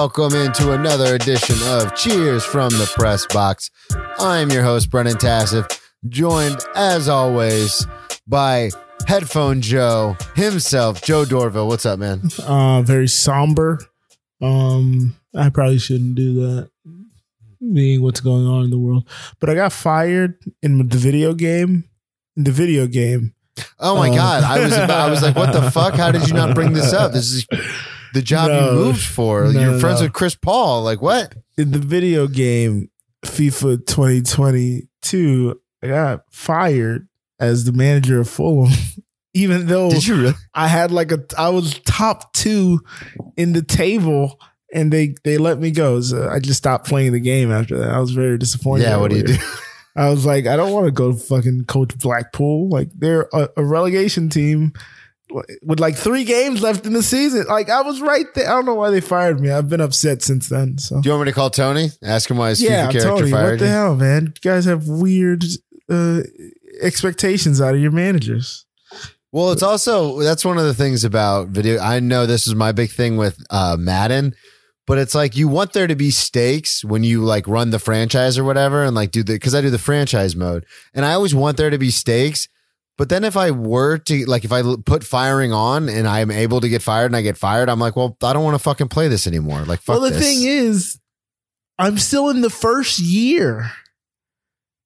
Welcome into another edition of Cheers from the Press Box. I'm your host, Brennan Tassif, joined as always by Headphone Joe himself, Joe Dorville. What's up, man? Uh, very somber. Um, I probably shouldn't do that, being what's going on in the world. But I got fired in the video game. In the video game, Oh my Um, God. I was about, I was like, what the fuck? How did you not bring this up? This is the job No. you moved for. No, You're no, friends with Chris Paul. Like, what? in the video game FIFA 2022, I got fired as the manager of Fulham, even though Did you really? I had like a I was top two in the table. And they, they let me go. So I just stopped playing the game after that. I was very disappointed. Yeah, what do you do? I was like, I don't want to go fucking coach Blackpool. Like they're a, a relegation team with like three games left in the season. Like I was right there. I don't know why they fired me. I've been upset since then. So Do you want me to call Tony? Ask him why his yeah, FIFA character Tony, fired what the you? hell, man? You guys have weird uh, expectations out of your managers. Well, it's also that's one of the things about video. I know this is my big thing with uh, Madden, but it's like you want there to be stakes when you like run the franchise or whatever, and like do the because I do the franchise mode, and I always want there to be stakes. But then if I were to like if I put firing on and I'm able to get fired and I get fired, I'm like, well, I don't want to fucking play this anymore. Like, fuck well, the this. thing is, I'm still in the first year,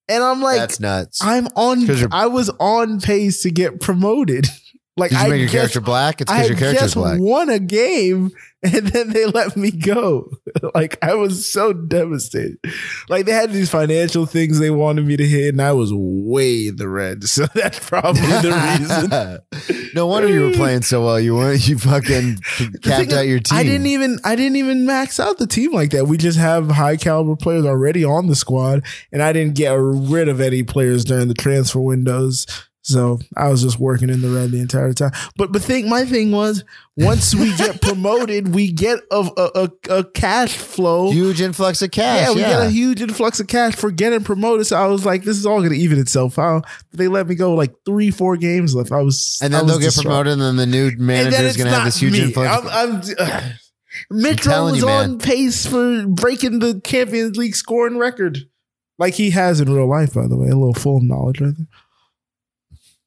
and I'm like, that's nuts. I'm on. I was on pace to get promoted. Like Did you I make your just, character black? It's because your character's just black. won a game, and then they let me go. like I was so devastated. Like they had these financial things they wanted me to hit, and I was way the red. So that's probably the reason. no wonder you were playing so well. You weren't. You fucking capped out your team. I didn't even I didn't even max out the team like that. We just have high caliber players already on the squad, and I didn't get rid of any players during the transfer windows. So I was just working in the red the entire time. But but think my thing was once we get promoted, we get a a, a, a cash flow. huge influx of cash. yeah, Yeah, we get a huge influx of cash for getting promoted. So I was like, this is all going to even itself out. They let me go like three, four games left. I was, and then was they'll get promoted, and then the new manager is going to have this huge me. influx. I'm, I'm, uh, was you, on pace for breaking the Champions League scoring record, like he has in real life. By the way, a little full of knowledge right there.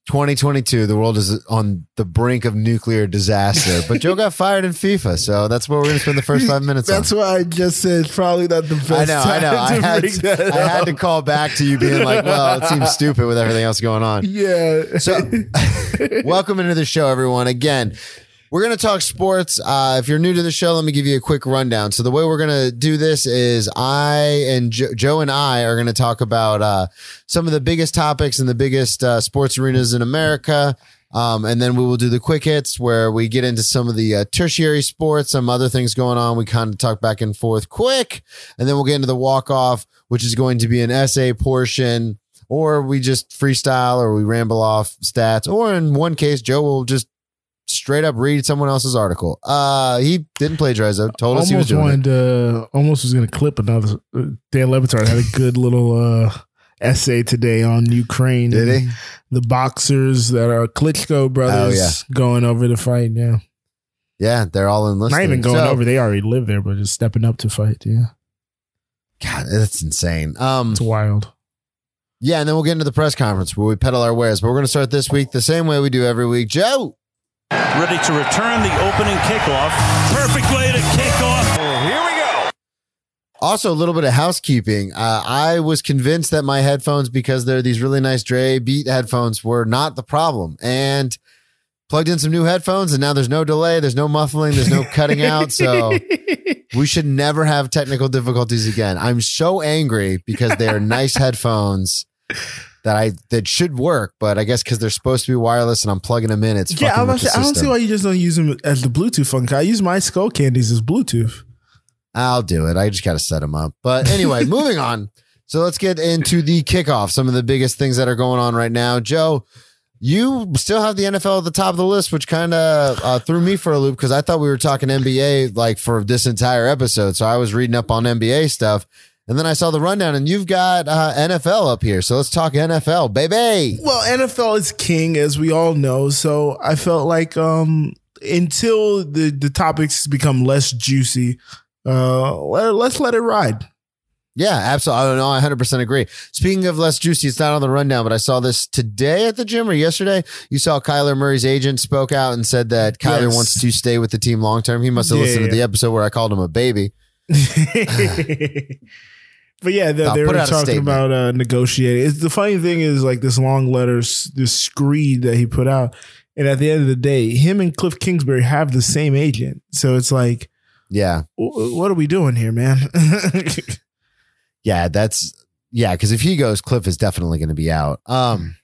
2022, the world is on the brink of nuclear disaster. But Joe got fired in FIFA, so that's what we're going to spend the first five minutes on. That's on. why I just said probably not the best. I know, I know. I had, I had to call back to you being like, well, it seems stupid with everything else going on. Yeah. So, welcome into the show, everyone. Again, we're going to talk sports. Uh, if you're new to the show, let me give you a quick rundown. So, the way we're going to do this is I and jo- Joe and I are going to talk about uh, some of the biggest topics and the biggest uh, sports arenas in America. Um, and then we will do the quick hits where we get into some of the uh, tertiary sports, some other things going on. We kind of talk back and forth quick. And then we'll get into the walk off, which is going to be an essay portion or we just freestyle or we ramble off stats or in one case joe will just straight up read someone else's article uh he didn't plagiarize though told us he was almost doing it wanted to, almost was going to clip another. uh, Dan Le Batard had a good little uh, essay today on Ukraine. Did he? The boxers that are Klitschko brothers Oh, yeah. going over to fight now. yeah they're all enlisted Not even going So- over; they already live there, but just stepping up to fight. Yeah, god that's insane um it's wild. yeah and then we'll get into the press conference where we peddle our wares but we're gonna start this week the same way we do every week joe ready to return the opening kickoff. Perfect way to kick off. Here we go. Also, a little bit of housekeeping. Uh, I was convinced that my headphones, because they're these really nice Dre Beat headphones, were not the problem. And plugged in some new headphones, and now there's no delay, there's no muffling, there's no cutting out. So we should never have technical difficulties again. I'm so angry because they are nice headphones that I that should work, but I guess because they're supposed to be wireless and I'm plugging them in, it's yeah, fucking I'm with about the say, I don't see why you just don't use them as the Bluetooth function. I use my skull candies as Bluetooth. I'll do it. I just got to set them up. But anyway, moving on. So let's get into the kickoff. Some of the biggest things that are going on right now. Joe, you still have the NFL at the top of the list, which kind of uh, threw me for a loop because I thought we were talking NBA like for this entire episode. So I was reading up on NBA stuff. And then I saw the rundown, and you've got uh, NFL up here. So let's talk NFL, baby. Well, NFL is king, as we all know. So I felt like um until the the topics become less juicy, uh, let, let's let it ride. Yeah, absolutely. No, I 100% agree. Speaking of less juicy, it's not on the rundown, but I saw this today at the gym or yesterday. You saw Kyler Murray's agent spoke out and said that Kyler Yes. wants to stay with the team long term. He must have Yeah, listened yeah. to the episode where I called him a baby. but yeah, they, I'll they were talking about uh, negotiating. It's, the funny thing is like this long letter, this screed that he put out, and at the end of the day, him and Cliff Kingsbury have the same agent. So it's like, Yeah. w- what are we doing here, man? Yeah, that's yeah, because if he goes, Cliff is definitely going to be out. Um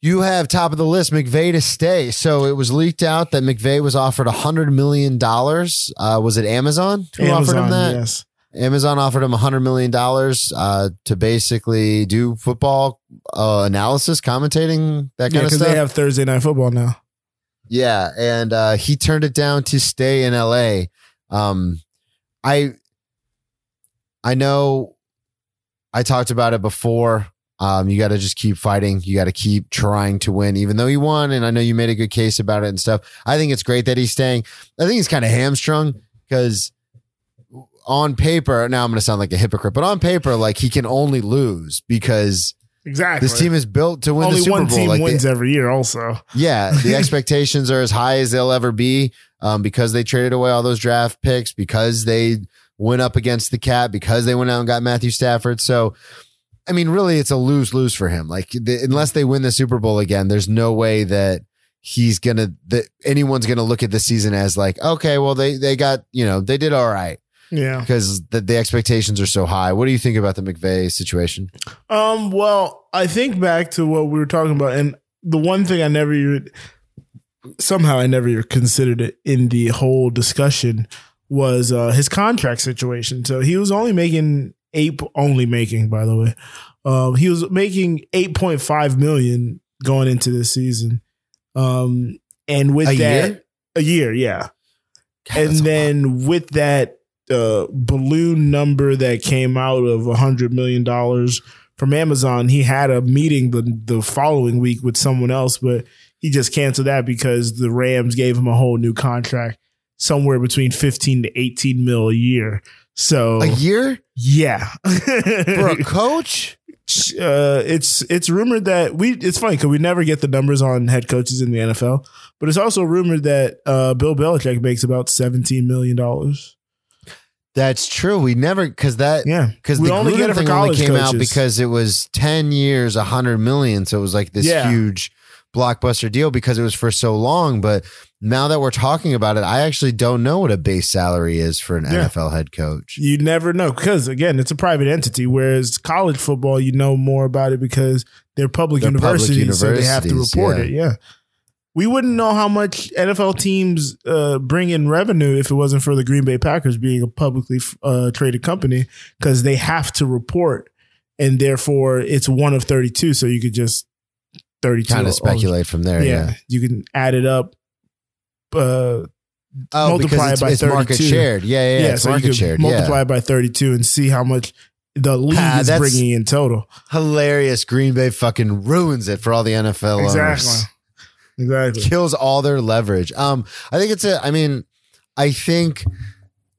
you have top of the list, McVay to stay. So it was leaked out that McVay was offered a hundred million dollars. Uh, was it Amazon who offered him that? Yes. Amazon offered him a hundred million dollars uh, to basically do football uh, analysis, commentating, that Yeah, kind of because stuff. they have Thursday night football now. yeah, and uh, he turned it down to stay in LA. Um, I I know I talked about it before. Um, you got to just keep fighting. You got to keep trying to win, even though you won. And I know you made a good case about it and stuff. I think it's great that he's staying. I think he's kind of hamstrung because on paper, now I'm going to sound like a hypocrite, but on paper, like he can only lose because Exactly. this team is built to win Only the Super one Bowl. team Like, they- wins every year. Also, yeah, the expectations are as high as they'll ever be um, because they traded away all those draft picks, because they went up against the cap, because they went out and got Matthew Stafford. So, I mean, really, it's a lose lose for him. Like, the, unless they win the Super Bowl again, there's no way that he's gonna that anyone's gonna look at this season as like, okay, well, they they got you know they did all right yeah. because the, the expectations are so high. What do you think about the McVay situation? Um. Well, I think back to what we were talking about, and the one thing I never even somehow I never considered it in the whole discussion was uh, his contract situation. So he was only making eight, only making by the way, um, he was making eight point five million going into this season. Um, and with A that, year? a year, yeah God, and that's a lot. then with that uh, balloon number that came out of a hundred million dollars from Amazon, he had a meeting the the following week with someone else, but he just canceled that because the Rams gave him a whole new contract, somewhere between fifteen to eighteen mil a year. So a year yeah, for a coach. uh, it's it's rumored that we. It's funny because we never get the numbers on head coaches in the NFL, but it's also rumored that uh, Bill Belichick makes about seventeen million dollars. That's true. We never because that Yeah, because the only Gruden get it thing only came out because it was ten years, a hundred million. So it was like this Yeah. huge blockbuster deal because it was for so long. But now that we're talking about it, I actually don't know what a base salary is for an Yeah. NFL head coach. you never know because again, it's a private entity. Whereas college football, you know more about it because they're public, They're public universities, so they have to report yeah. it. Yeah. We wouldn't know how much NFL teams uh, bring in revenue if it wasn't for the Green Bay Packers being a publicly uh, traded company because they have to report, and therefore it's one of thirty-two. So you could just thirty-two. Kind of speculate from there. Yeah, Yeah. you can add it up. Uh, Oh, Multiply because it it's, by it's market shared. Yeah, yeah, yeah. it's so you market could shared. multiply yeah. it by thirty-two and see how much the league Ah, is bringing in total. Hilarious. Green Bay fucking ruins it for all the NFL owners. Exactly. Kills all their leverage. Um, I think it's a. I mean, I think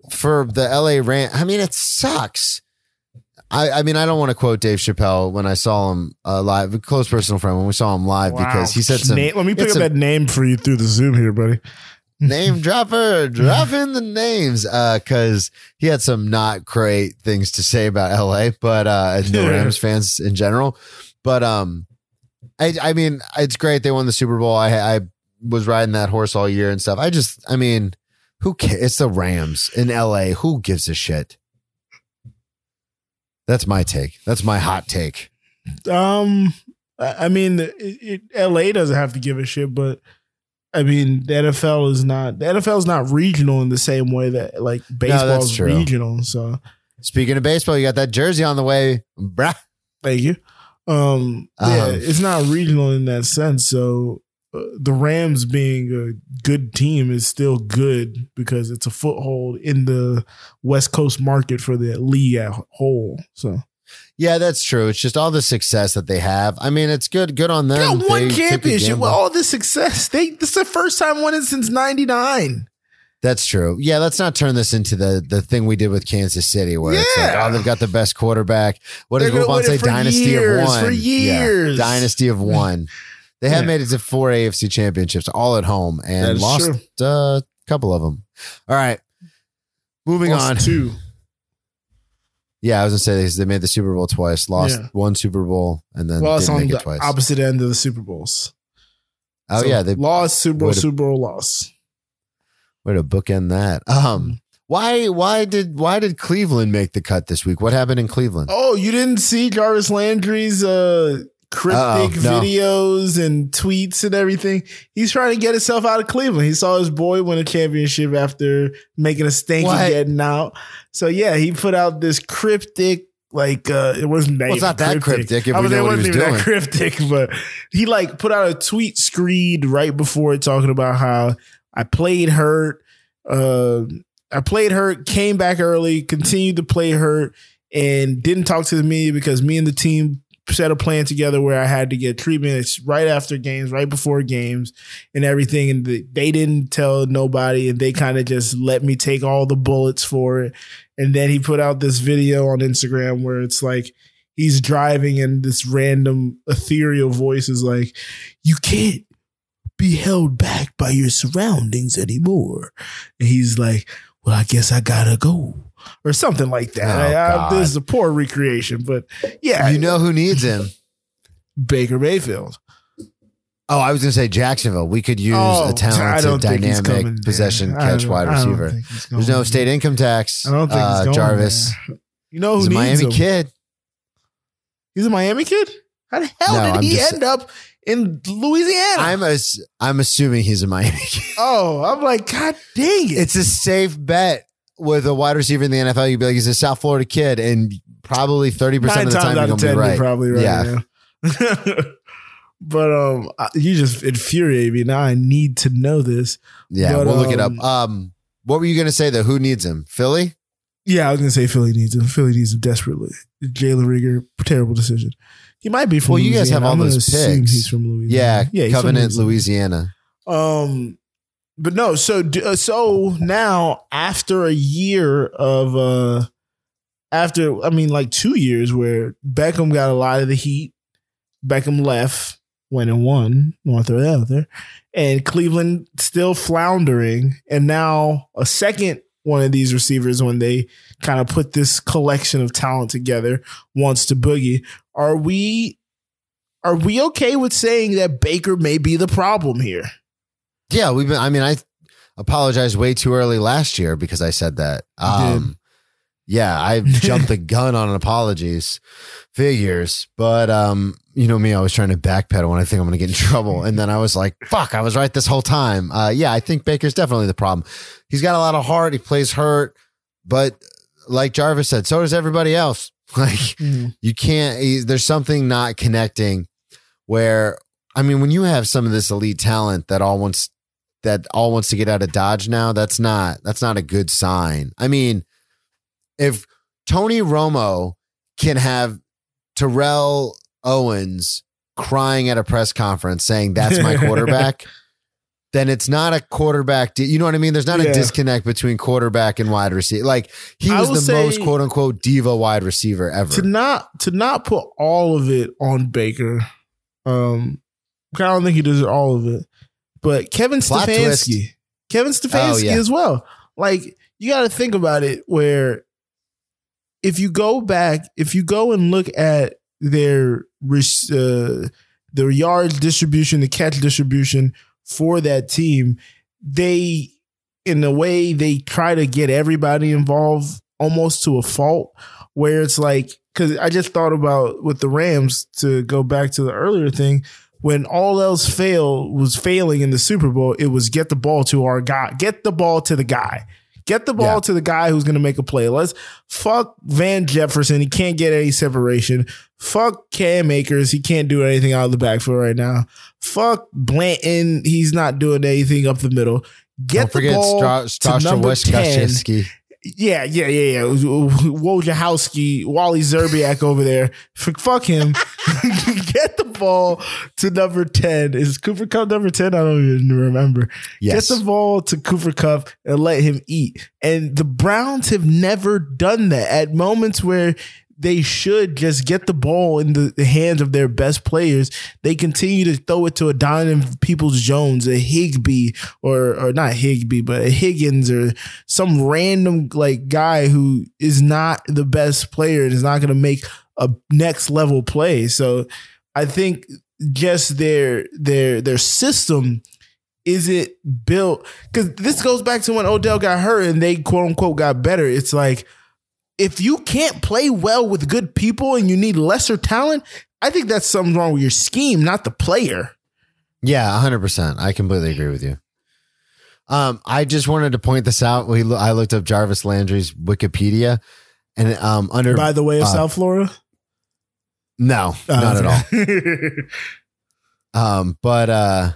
for the LA Ram, I mean, it sucks. I, I mean, I don't want to quote Dave Chappelle when I saw him uh, live, a close personal friend when we saw him live because he said some Na- Let me pick up a- that name for you through the Zoom here, buddy. name dropper, drop in the names, because he had some not great things to say about LA, but uh, the Rams fans in general. But um, I I mean, it's great they won the Super Bowl. I I was riding that horse all year and stuff. I just, I mean, who cares? It's the Rams in LA. Who gives a shit? That's my take. That's my hot take. Um, I mean, it, it, LA doesn't have to give a shit, but I mean, the NFL is not the NFL is not regional in the same way that like baseball is regional. So Speaking of baseball, you got that jersey on the way, bruh. thank you. Um, yeah, Um, it's not regional in that sense. So uh, the Rams being a good team is still good because it's a foothold in the West Coast market for the league at whole. So Yeah, that's true. It's just all the success that they have. I mean, it's good. Good on They them. got one They championship with all this success. They this is the first time winning since '99. That's true. Yeah, let's not turn this into the the thing we did with Kansas City, where it's like, Yeah. oh, they've got the best quarterback. What does They're gonna say? it Dynasty years, of one. for Yeah. Dynasty of one. They have Yeah. made it to four AFC championships, all at home, and lost true. uh, a couple of them. All right, moving Lost on. two. Yeah, I was gonna say they, they made the Super Bowl twice, lost Yeah. one Super Bowl, and then Lost didn't on make the twice. opposite end of the Super Bowls. oh So, yeah, they lost Super Bowl, Super Bowl loss. Way to bookend that. Um, why why did why did Cleveland make the cut this week? What happened in Cleveland? Oh, you didn't see Jarvis Landry's uh cryptic no. videos and tweets and everything. He's trying to get himself out of Cleveland. He saw his boy win a championship after making a stink What? and getting out. So yeah, he put out this cryptic. Like uh it wasn't that Well, it's not that cryptic if I mean, it wasn't was even doing. that cryptic, but he like put out a tweet screed right before it talking about how I played hurt. Uh, I played hurt, came back early, continued to play hurt, and didn't talk to the media because me and the team set a plan together where I had to get treatment It's right after games, right before games, and everything. And they didn't tell nobody, and they kind of just let me take all the bullets for it. And then he put out this video on Instagram where it's like he's driving, and this random ethereal voice is like, "You can't." Be held back by your surroundings anymore. And he's like, Well, I guess I gotta go. Or something like that. Oh, I- I- this is a poor recreation, but yeah, you know who needs him? Baker Mayfield. Oh, I was gonna say Jacksonville. We could use Oh, a talented, don't think he's coming dynamic possession I catch wide receiver. There's no state there. income tax. I don't think uh, going Jarvis. there. You know who He's a Miami him? kid. He's a Miami kid. How the hell No, did I'm he just- end up in Louisiana? I'm as I'm assuming he's a Miami kid. oh, I'm like, God dang it! It's a safe bet with a wide receiver in the NFL. You'd be like, he's a South Florida kid, and probably thirty percent of the time you're gonna of be right. probably right. Yeah. Yeah. but um, you just infuriate me. Now I need to know this. Yeah, But, we'll look it um, up. Um, what were you gonna say though? Who needs him? Philly? Yeah, I was gonna say Philly needs him. Philly needs him desperately. Jalen Reagor, terrible decision. He might be from. Well, you guys have all I'm those assume picks. He's from Louisiana. Yeah, yeah, Convent, Louisiana. Um, but no. So uh, so now after a year of uh, after I mean like two years where Beckham got a lot of the heat, Beckham left, went and won. To throw that out there, and Cleveland still floundering, and now a second one of these receivers when they kind of put this collection of talent together wants to boogie. Are we? Are we okay with saying that Baker may be the problem here? Yeah, we've been. I mean, I apologized way too early last year because I said that. Um, yeah, I jumped the gun on apologies, figures, but um, you know me, I was trying to backpedal when I think I'm going to get in trouble, and then I was like, "Fuck, I was right this whole time." Uh, yeah, I think Baker's definitely the problem. He's got a lot of heart. He plays hurt, but like Jarvis said, so does everybody else. Like mm-hmm. you can't. There's something not connecting. Where I mean, when you have some of this elite talent that all wants that all wants to get out of Dodge now, that's not that's not a good sign. I mean, if Tony Romo can have Terrell Owens crying at a press conference saying that's my quarterback, then it's not a quarterback. You know what I mean? There's not Yeah. a disconnect between quarterback and wide receiver. Like he was the most quote unquote diva wide receiver ever. to not to not put all of it on Baker. Um, I don't think he does all of it, but Kevin Plot Stefanski, Kevin Stefanski Oh, yeah. as well. Like you got to think about it. Where if you go back, if you go and look at their res- uh, their yards distribution, the catch distribution for that team, they in a way they try to get everybody involved almost to a fault where it's like because I just thought about with the Rams to go back to the earlier thing when all else failed was failing in the Super Bowl it was get the ball to our guy get the ball to the guy get the ball Yeah. to the guy who's going to make a play. Let's fuck Van Jefferson. He can't get any separation. Fuck Cam Akers. He can't do anything out of the backfield right now. Fuck Blanton. He's not doing anything up the middle. Get Don't the forget ball Stra- to Stasha number 10 Weskowski. Yeah, yeah, yeah, yeah. Wojciechowski, Wally Szczerbiak over there. Fuck him. Get the ball to number 10. Is Cooper Kupp number 10? I don't even remember. Yes. Get the ball to Cooper Kupp and let him eat. And the Browns have never done that at moments where they should just get the ball in the, the hands of their best players. They continue to throw it to a Donovan Peoples Jones, a Higby, or or not Higby, but a Higgins or some random like guy who is not the best player and is not going to make a next level play. So I think just their their their system is it built because this goes back to when Odell got hurt and they quote unquote got better. It's like if you can't play well with good people and you need lesser talent, I think that's something wrong with your scheme, not the player. Yeah, 100%. I completely agree with you. Um, I just wanted to point this out. We I looked up Jarvis Landry's Wikipedia and um under By the way, of uh, South Florida, No, Oh, not at all. Um, but uh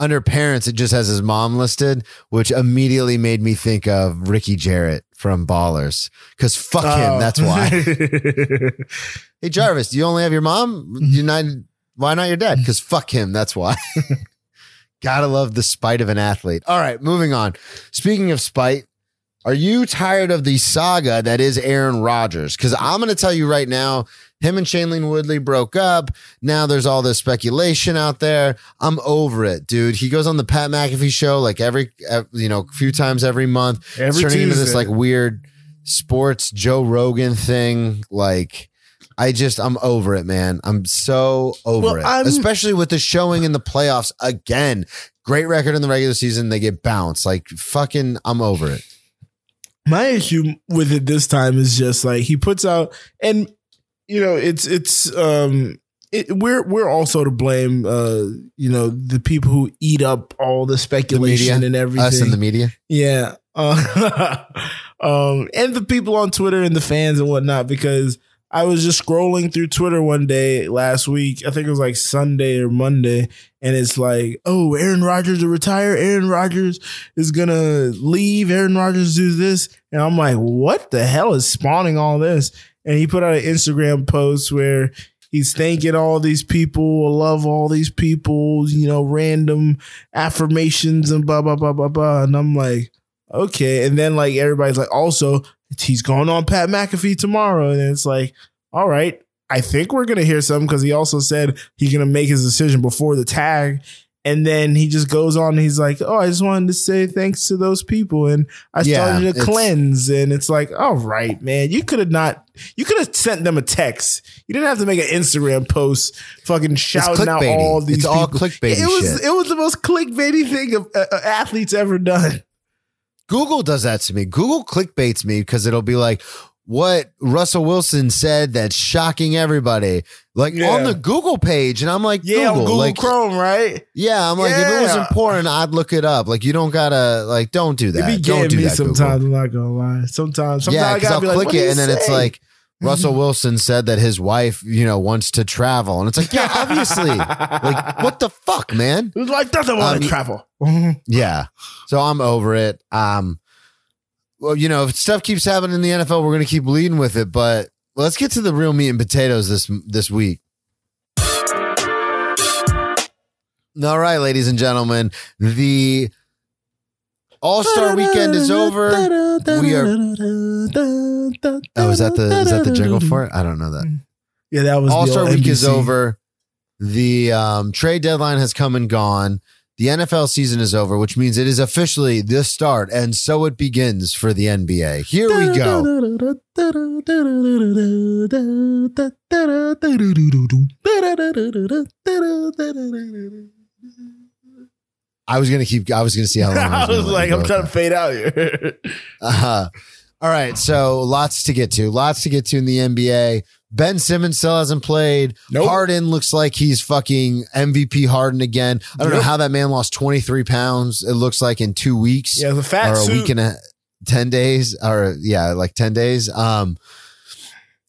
under parents, it just has his mom listed, which immediately made me think of Ricky Jerret from Ballers. Cause fuck him, Oh. that's why. hey Jarvis, do you only have your mom? Mm-hmm. You not why not your dad? Mm-hmm. Cause fuck him, that's why. Gotta love the spite of an athlete. All right, moving on. Speaking of spite, are you tired of the saga that is Aaron Rodgers? Because I'm going to tell you right now, him and Shailene Woodley broke up. Now there's all this speculation out there. I'm over it, dude. He goes on the Pat McAfee show like every, you know, a few times every month. it's Every turning into this like weird sports Joe Rogan thing. Like, I just, I'm over it, man. I'm so over Well, it. I'm- Especially with the showing in the playoffs again. Great record in the regular season. They get bounced. Like, fucking, I'm over it. My issue with it this time is just like he puts out, and you know, it's it's um, it, we're we're also to blame. Uh, you know, the people who eat up all the speculation media, and everything. Us in the media. Yeah. Uh, um, and the people on Twitter and the fans and whatnot, because I was just scrolling through Twitter one day last week. I think it was like Sunday or Monday. And it's like, oh, Aaron Rodgers to retire. Aaron Rodgers is to leave. Aaron Rodgers do this. And I'm like, what the hell is spawning all this? And he put out an Instagram post where he's thanking all these people, love all these people, you know, random affirmations and blah, blah, blah, blah, blah. And I'm like, okay. And then like everybody's like, also, he's going on Pat McAfee tomorrow. And it's like, all right, I think we're gonna hear something because he also said he's gonna make his decision before the tag. And then he just goes on he's like, Oh, I just wanted to say thanks to those people. And I started it's- cleanse. And it's like, all right, man, you could have not you could have sent them a text. You didn't have to make an Instagram post fucking shouting out all these It's all people. clickbaity It was shit. it was the most clickbaity thing of uh, uh, athletes ever done. Google does that to me. Google clickbaits me because it'll be like what Russell Wilson said that's shocking everybody. Like Yeah. on the Google page. And I'm like, Yeah, Google, Google like, Chrome, right? yeah, I'm like, if it was important, I'd look it up. Like, you don't gotta, like, don't do It that. be Don't do me that. Google. sometimes. I'm not gonna lie. Sometimes, sometimes yeah, I gotta I'll be like, click it and then it's like Russell Wilson said that his wife, you know, wants to travel, and it's like, yeah, obviously, like, what the fuck, man? Was like doesn't want Um, to travel. Yeah, so I'm over it. Um, well, you know, if stuff keeps happening in the NFL, we're gonna keep leading with it, but let's get to the real meat and potatoes this this week. All right, ladies and gentlemen, the All Star Weekend is over. We are. Oh, is that the is that the jingle for it? I don't know that. Yeah, that was All Star Week is over. The um, trade deadline has come and gone. The NFL season is over, which means it is officially the start, and so it begins for the NBA. Here we go. I was gonna keep. I was gonna see how long. I was gonna let like, I'm trying to fade out here. uh-huh. all right, so lots to get to. Lots to get to in the NBA. Ben Simmons still hasn't played. Nope. Harden looks like he's fucking MVP Harden again. I don't know how that man lost 23 pounds. It looks like in two weeks yeah, the fat or a suit. week and a 10 days or yeah, like 10 days. Um,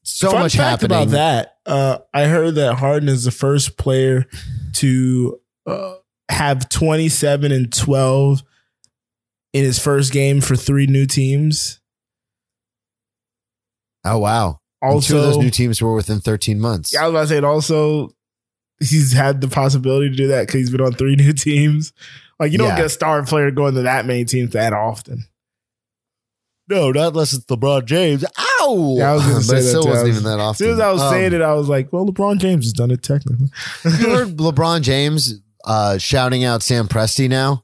so Fun much fact happening. about that. Uh, I heard that Harden is the first player to uh, have 27 and 12 in his first game for three new teams. Oh wow! And Also, two of those new teams were within 13 months. I was about to say, and also, he's had the possibility to do that because he's been on three new teams. Like, you don't Yeah. get a star player going to that many teams that often. No, not unless it's LeBron James. Ow! Yeah, I was gonna but say it that still too. Wasn't was- even that often. As soon as I was Um, saying it, I was like, well, LeBron James has done it technically. you heard LeBron James uh, shouting out Sam Presti now.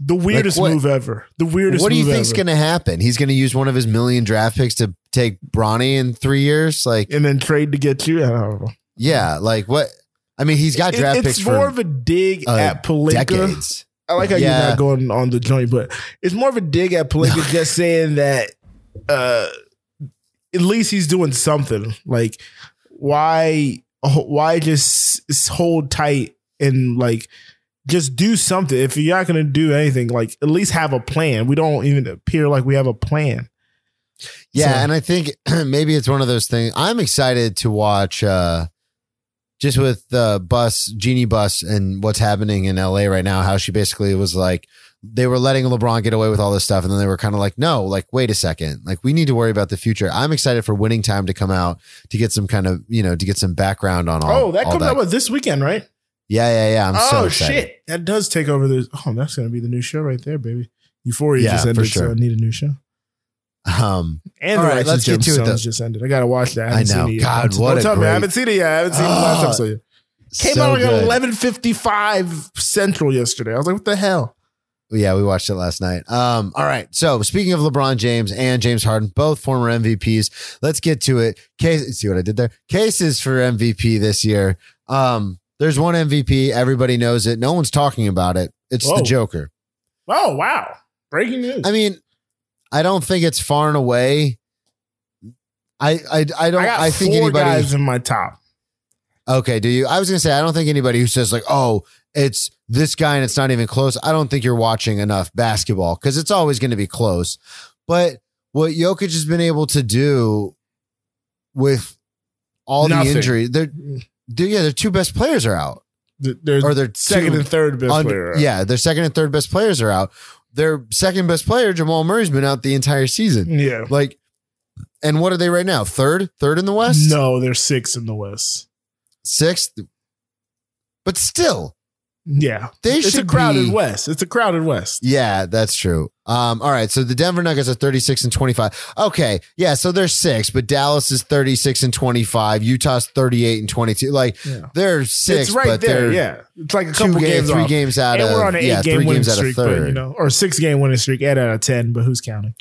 The weirdest what- move ever. The weirdest move ever. What do you think's ever. going to happen? He's going to use one of his million draft picks to take Bronny in three years. Like, and then trade to get you? I don't know. yeah, like what? I mean, he's got It- draft it's picks more for of a dig uh, at Pelinka. decades. I like how Yeah. you're not going on the joint, but it's more of a dig at Pelinka just saying that uh at least he's doing something. Like why why just hold tight and like just do something. If you're not gonna do anything, like at least have a plan. We don't even appear like we have a plan. Yeah, So- and I think maybe it's one of those things. I'm excited to watch uh just with the bus, Jeanie Buss, and what's happening in LA right now, how she basically was like they were letting LeBron get away with all this stuff, and then they were kind of like, no, like wait a second, like we need to worry about the future. I'm excited for winning time to come out to get some kind of you know to get some background on all. oh, that all comes out this weekend, right? yeah, yeah, yeah. I'm so oh excited. shit. That does take over the oh, that's gonna be the new show right there, baby. Euphoria Yeah, just for ended, sure. so I need a new show. Um, And All right, let's get to it, just ended. I gotta watch that. I, I know. Yet. God, Don't what a tell me. I haven't seen it yet. I haven't seen the last Ah, episode yet. Came so out like at eleven fifty five Central yesterday. I was like, what the hell? Yeah, we watched it last night. Um, all right. So speaking of LeBron James and James Harden, both former MVPs, let's get to it. Case, see what I did there? Cases for MVP this year. Um, there's one MVP. Everybody knows it. No one's talking about it. It's Whoa. the Joker. Oh wow. Breaking news. I mean, I don't think it's far and away. I I, I don't. I I think four anybody. guys in my top. Okay, do you? I was gonna say I don't think anybody who says like, "Oh, it's this guy and it's not even close." I don't think you're watching enough basketball because it's always going to be close. But what Jokic has been able to do with all Nothing. the injury, they're, they're yeah, their two best players are out, Th- There's or their second and third best un- player. Yeah, their second and third best players are out. Their second best player, Jamal Murray's been out the entire season. Yeah. Like, and what are they right now? Third, third in the West, No, they're six in the West. sixth. But still, Yeah. they It's should a crowded be- West. It's a crowded West. Yeah, that's true. Um, all right. So the Denver Nuggets are 36 and 25. Okay. Yeah. So they're six, but Dallas is 36 and 25. Utah's 38 and 22. Like Yeah. they're six, it's right but there. Yeah. It's like a couple ga- games three off. games out and of, we're on an eight game three winning out of streak, but, you know, or six game winning streak, eight out of ten. But who's counting?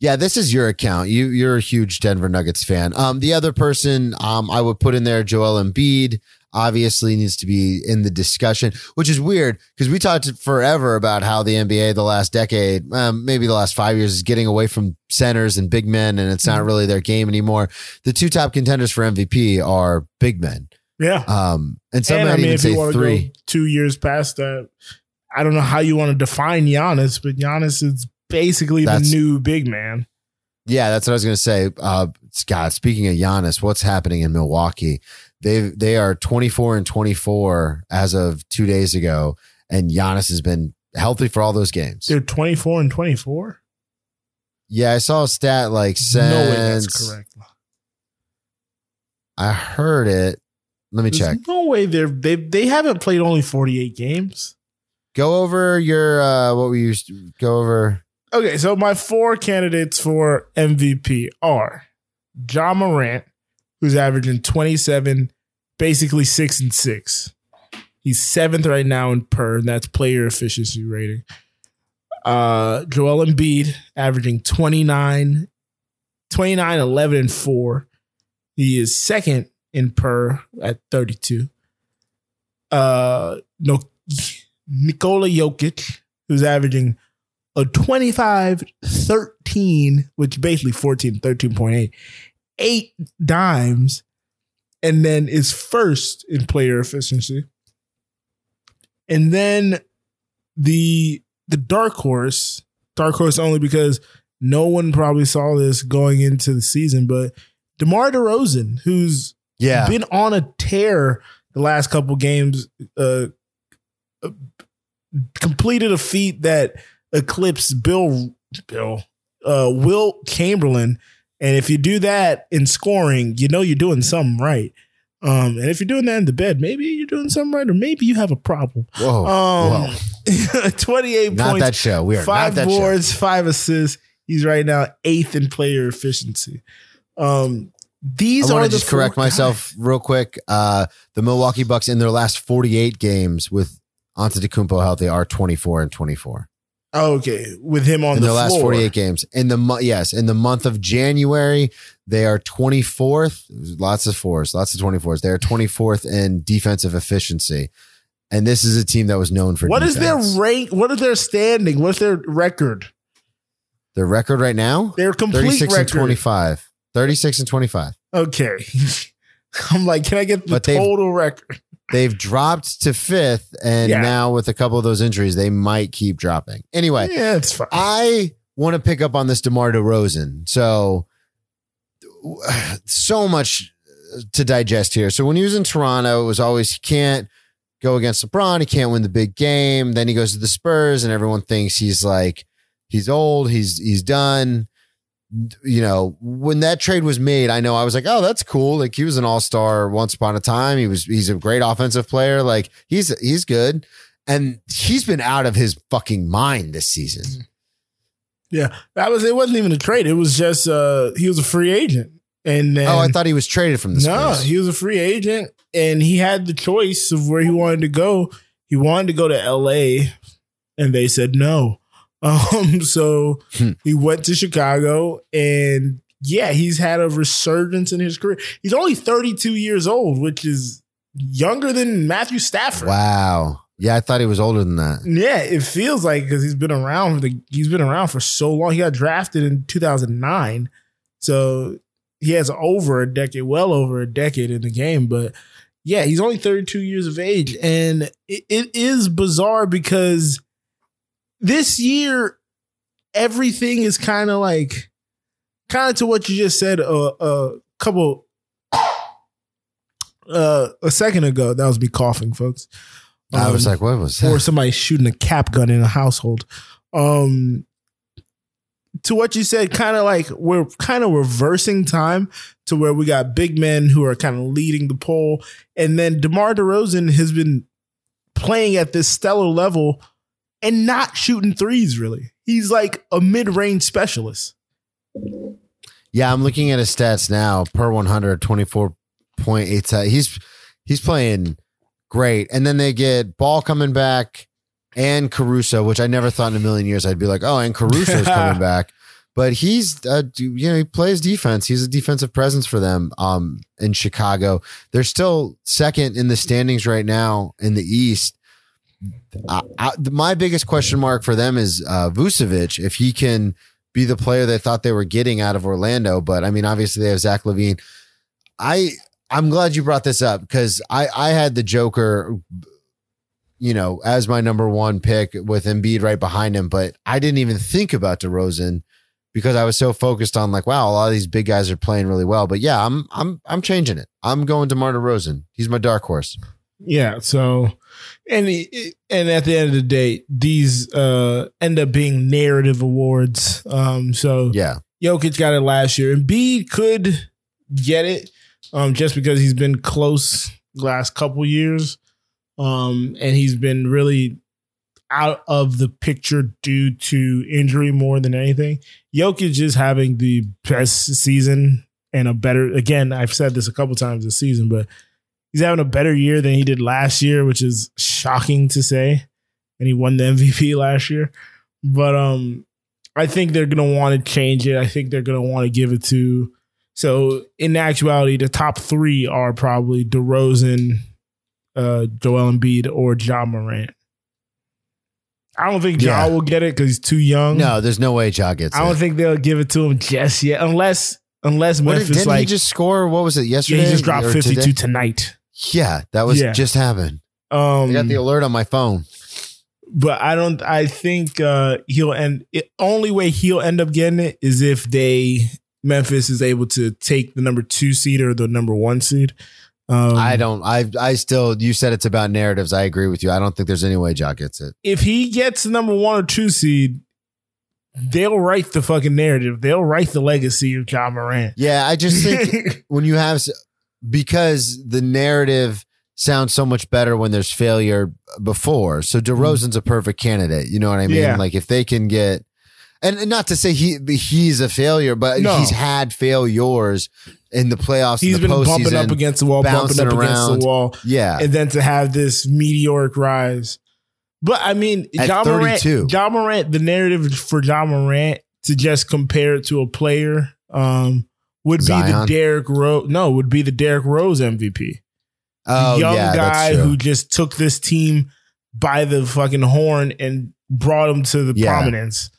Yeah, this is your account. You you're a huge Denver Nuggets fan. Um, the other person um I would put in there, Joel Embiid, obviously needs to be in the discussion, which is weird because we talked forever about how the NBA the last decade, um, maybe the last five years, is getting away from centers and big men, and it's not really their game anymore. The two top contenders for MVP are big men. Yeah. Um, and some and I mean, even if you say want to go two years past that, I don't know how you want to define Giannis, but Giannis is basically That's- the new big man. Yeah, that's what I was going to say. Uh, Scott, speaking of Giannis, what's happening in Milwaukee? They they are 24 and 24 as of two days ago, and Giannis has been healthy for all those games. They're 24 and 24. Yeah, I saw a stat like no way since that's correct. I heard it. Let me There's check. no way they're they they haven't played only 48 games. Go over your uh what we used. to Go over. Okay, so my four candidates for MVP are Ja Morant, who's averaging 27, basically six and six. He's seventh right now in per, and that's player efficiency rating. Uh, Joel Embiid averaging 29, 29, 11, and 4. He is second in per at 32. Uh, no, Nikola Jokic, who's averaging a 25 13, which basically 14, 13.8, eight dimes, and then is first in player efficiency. And then the the dark horse, dark horse only because no one probably saw this going into the season, but DeMar DeRozan, who's Yeah, been on a tear the last couple games. Uh, completed a feat that eclipsed Bill Bill uh, Wilt Chamberlain And if you do that in scoring, you know you're doing something right. Um, and if you're doing that in the bed, maybe you're doing something right, or maybe you have a problem. Whoa. Um, whoa. 28 Not points, that show. We are five not that show. boards, five assists. He's right now eighth in player efficiency. Um, these I are want to just correct four myself real quick. Uh, the Milwaukee Bucks in their last 48 games with Antetokounmpo healthy are 24 and 24 Oh, okay, with him on in the their last floor. 48 games. In the mo- yes, in the month of January, they are 24th. Lots of fours, lots of 24s. They are 24th in defensive efficiency, and this is a team that was known for What is their rank? What is their standing? What's their record? their record right now? Their complete 36 and 25. 36 and 25. Okay. I'm like, can I get the But total record? They've dropped to fifth, and Yeah. now with a couple of those injuries, they might keep dropping. Anyway, Yeah, it's fine. I want to pick up on this DeMar DeRozan. So, so much to digest here. So when he was in Toronto, it was always he can't go against LeBron. He can't win the big game. Then he goes to the Spurs, and everyone thinks he's like he's old. He's he's done. You know, when that trade was made, I know I was like, oh, that's cool. Like he was an all star once upon a time. He was he's a great offensive player. Like he's he's good. And he's been out of his fucking mind this season. yeah, that was. It wasn't even a trade. It was just uh he was a free agent, and then, Oh, I thought he was traded from the no, he was a free agent, and he had the choice of where he wanted to go. He wanted to go to L.A., and they said no. Um, so Hmm. he went to Chicago, and yeah, he's had a resurgence in his career. He's only 32 years old, which is younger than Matthew Stafford. wow. Yeah, I thought he was older than that. Yeah, it feels like because he's been around the he's been around for so long. He got drafted in 2009, so he has over a decade, well over a decade in the game. But yeah, he's only 32 years of age, and it, it is bizarre because this year everything is kind of like kind of to what you just said a, a couple uh a second ago. That was me coughing, folks. I was Um, like, what was or that? somebody shooting a cap gun in a household. Um, to what you said, kind of like we're kind of reversing time to where we got big men who are kind of leading the poll, and then DeMar DeRozan has been playing at this stellar level and not shooting threes. Really, he's like a mid-range specialist. Yeah, I'm looking at his stats now. Per 100, 24.8. He's he's playing great. And then they get Ball coming back and Caruso, which I never thought in a million years I'd be like, oh, and Caruso's coming back. But he's, uh, you know, he plays defense. He's a defensive presence for them um, in Chicago. They're still second in the standings right now in the East. I, I, my biggest question mark for them is uh, Vucevic. If he can be the player they thought they were getting out of Orlando, but I mean, obviously they have Zach LaVine. I I'm glad you brought this up because I I had the Joker, you know, as my number one pick with Embiid right behind him, but I didn't even think about DeRozan because I was so focused on like, wow, a lot of these big guys are playing really well. But yeah, I'm I'm I'm changing it. I'm going to Marta DeRozan. He's my dark horse. Yeah. So, and and at the end of the day, these uh end up being narrative awards. Um. So Yeah. Jokic got it last year, and B could get it, um, just because he's been close last couple years, um, and he's been really out of the picture due to injury more than anything. Jokic is having the best season and a better. Again, I've said this a couple times this season, but he's having a better year than he did last year, which is shocking to say. And he won the MVP last year, but um, I think they're gonna want to change it. I think they're gonna want to give it to. So in actuality, the top three are probably DeRozan, uh, Joel Embiid, or Ja Morant. I don't think Ja Yeah. will get it because he's too young. No, there's no way Ja gets it. I don't it. think they'll give it to him just yet, unless unless What did, Memphis didn't like he just score? What was it yeah, yesterday? he just dropped fifty two tonight. Yeah, that was Yeah. just happened. Um, I got the alert on my phone. but I don't. I think uh, he'll end. It, only way he'll end up getting it is if they Memphis is able to take the number two seed or the number one seed. Um, I don't. I I still. You said it's about narratives. I agree with you. I don't think there's any way Jock gets it. If he gets the number one or two seed, they'll write the fucking narrative. They'll write the legacy of Ja Morant. Yeah, I just think when you have because the narrative sounds so much better when there's failure before. So DeRozan's a perfect candidate. You know what I mean? Yeah. Like if they can get and and not to say he he's a failure, but No. he's had failures in the playoffs. He's the been bumping up against the wall, bumping up against around. the wall, Yeah, and then to have this meteoric rise. But I mean, At John 32. Morant, Ja Morant, the narrative for Ja Morant to just compare it to a player um, would be the Derrick Rose. No, would be the Derrick Rose MVP. oh young yeah, guy who just took this team by the fucking horn and brought them to the Yeah. prominence.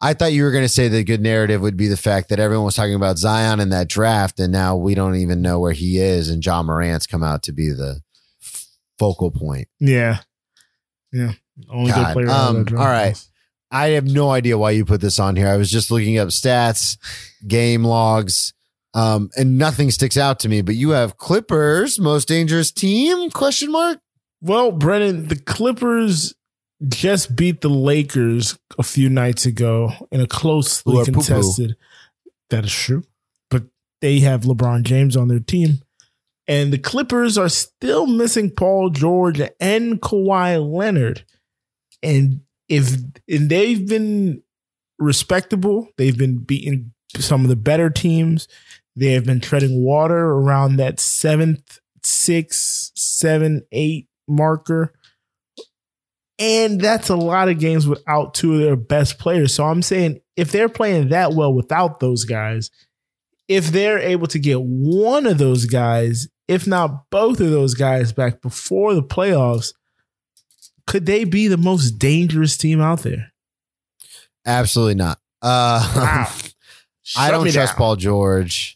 I thought you were going to say the good narrative would be the fact that everyone was talking about Zion in that draft, and now we don't even know where he is, and Ja Morant's come out to be the f- focal point. Yeah, yeah. Only God. good player. Um, all right. I have no idea why you put this on here. I was just looking up stats, game logs, um, and nothing sticks out to me. But you have Clippers, most dangerous team? Question mark. Well, Brennan, the Clippers just beat the Lakers a few nights ago in a closely are poo-poo. contested. That is true, but they have LeBron James on their team, and the Clippers are still missing Paul George and Kawhi Leonard, and if and they've been respectable, they've been beating some of the better teams. They have been treading water around that seventh, six, seven, eight marker. And that's a lot of games without two of their best players. So I'm saying if they're playing that well without those guys, if they're able to get one of those guys, if not both of those guys back before the playoffs, could they be the most dangerous team out there? Absolutely not. Uh, Wow. I don't trust down. Paul George.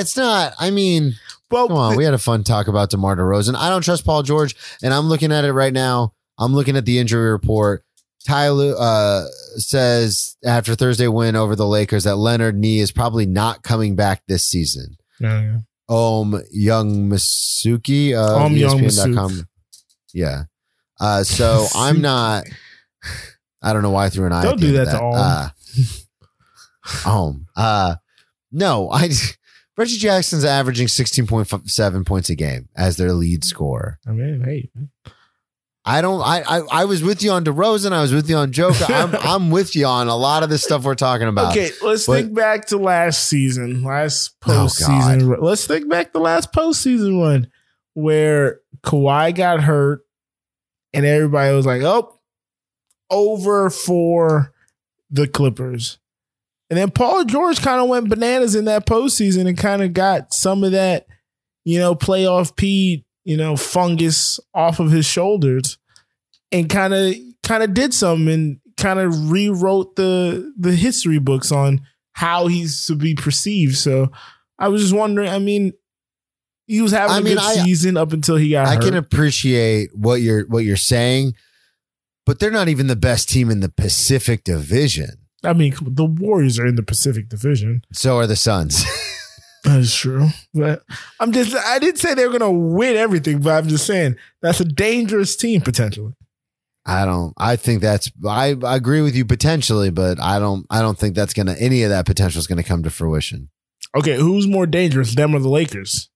It's not. I mean, Well, come on. We had a fun talk about DeMar DeRozan. I don't trust Paul George, and I'm looking at it right now. I'm looking at the injury report. Tyler uh, says after Thursday win over the Lakers that Leonard knee is probably not coming back this season. Yeah, yeah. Om Young Masuki of Om Young ESPN.com. Yeah. Uh, so I'm not. I don't know why I threw an eye. Don't do that of to Om. Uh, Om. Uh, no, I. Reggie Jackson's averaging 16.7 points a game as their lead scorer. I mean, hey, I don't. I, I I was with you on DeRozan. I was with you on Joker. I'm I'm with you on a lot of the stuff we're talking about. Okay, let's But- think back to last season, last Oh, postseason. run. let's think back to last postseason one where Kawhi got hurt and everybody was like, "Oh, over for the Clippers." And then Paul George kind of went bananas in that postseason and kind of got some of that, you know, playoff P, you know, fungus off of his shoulders and kind of kind of did some and kind of rewrote the the history books on how he's to be perceived. So I was just wondering, I mean, he was having I a mean, good I- uh, season up until he got I hurt. can appreciate what you're what you're saying, but they're not even the best team in the Pacific Division. I mean, the Warriors are in the Pacific Division. So are the Suns. That is true. But I'm just I didn't say they were gonna win everything, but I'm just saying that's a dangerous team potentially. I don't. I think that's. I, I agree with you potentially, but I don't. I don't think that's gonna. Any of that potential is gonna come to fruition. Okay, who's more dangerous, them or the Lakers?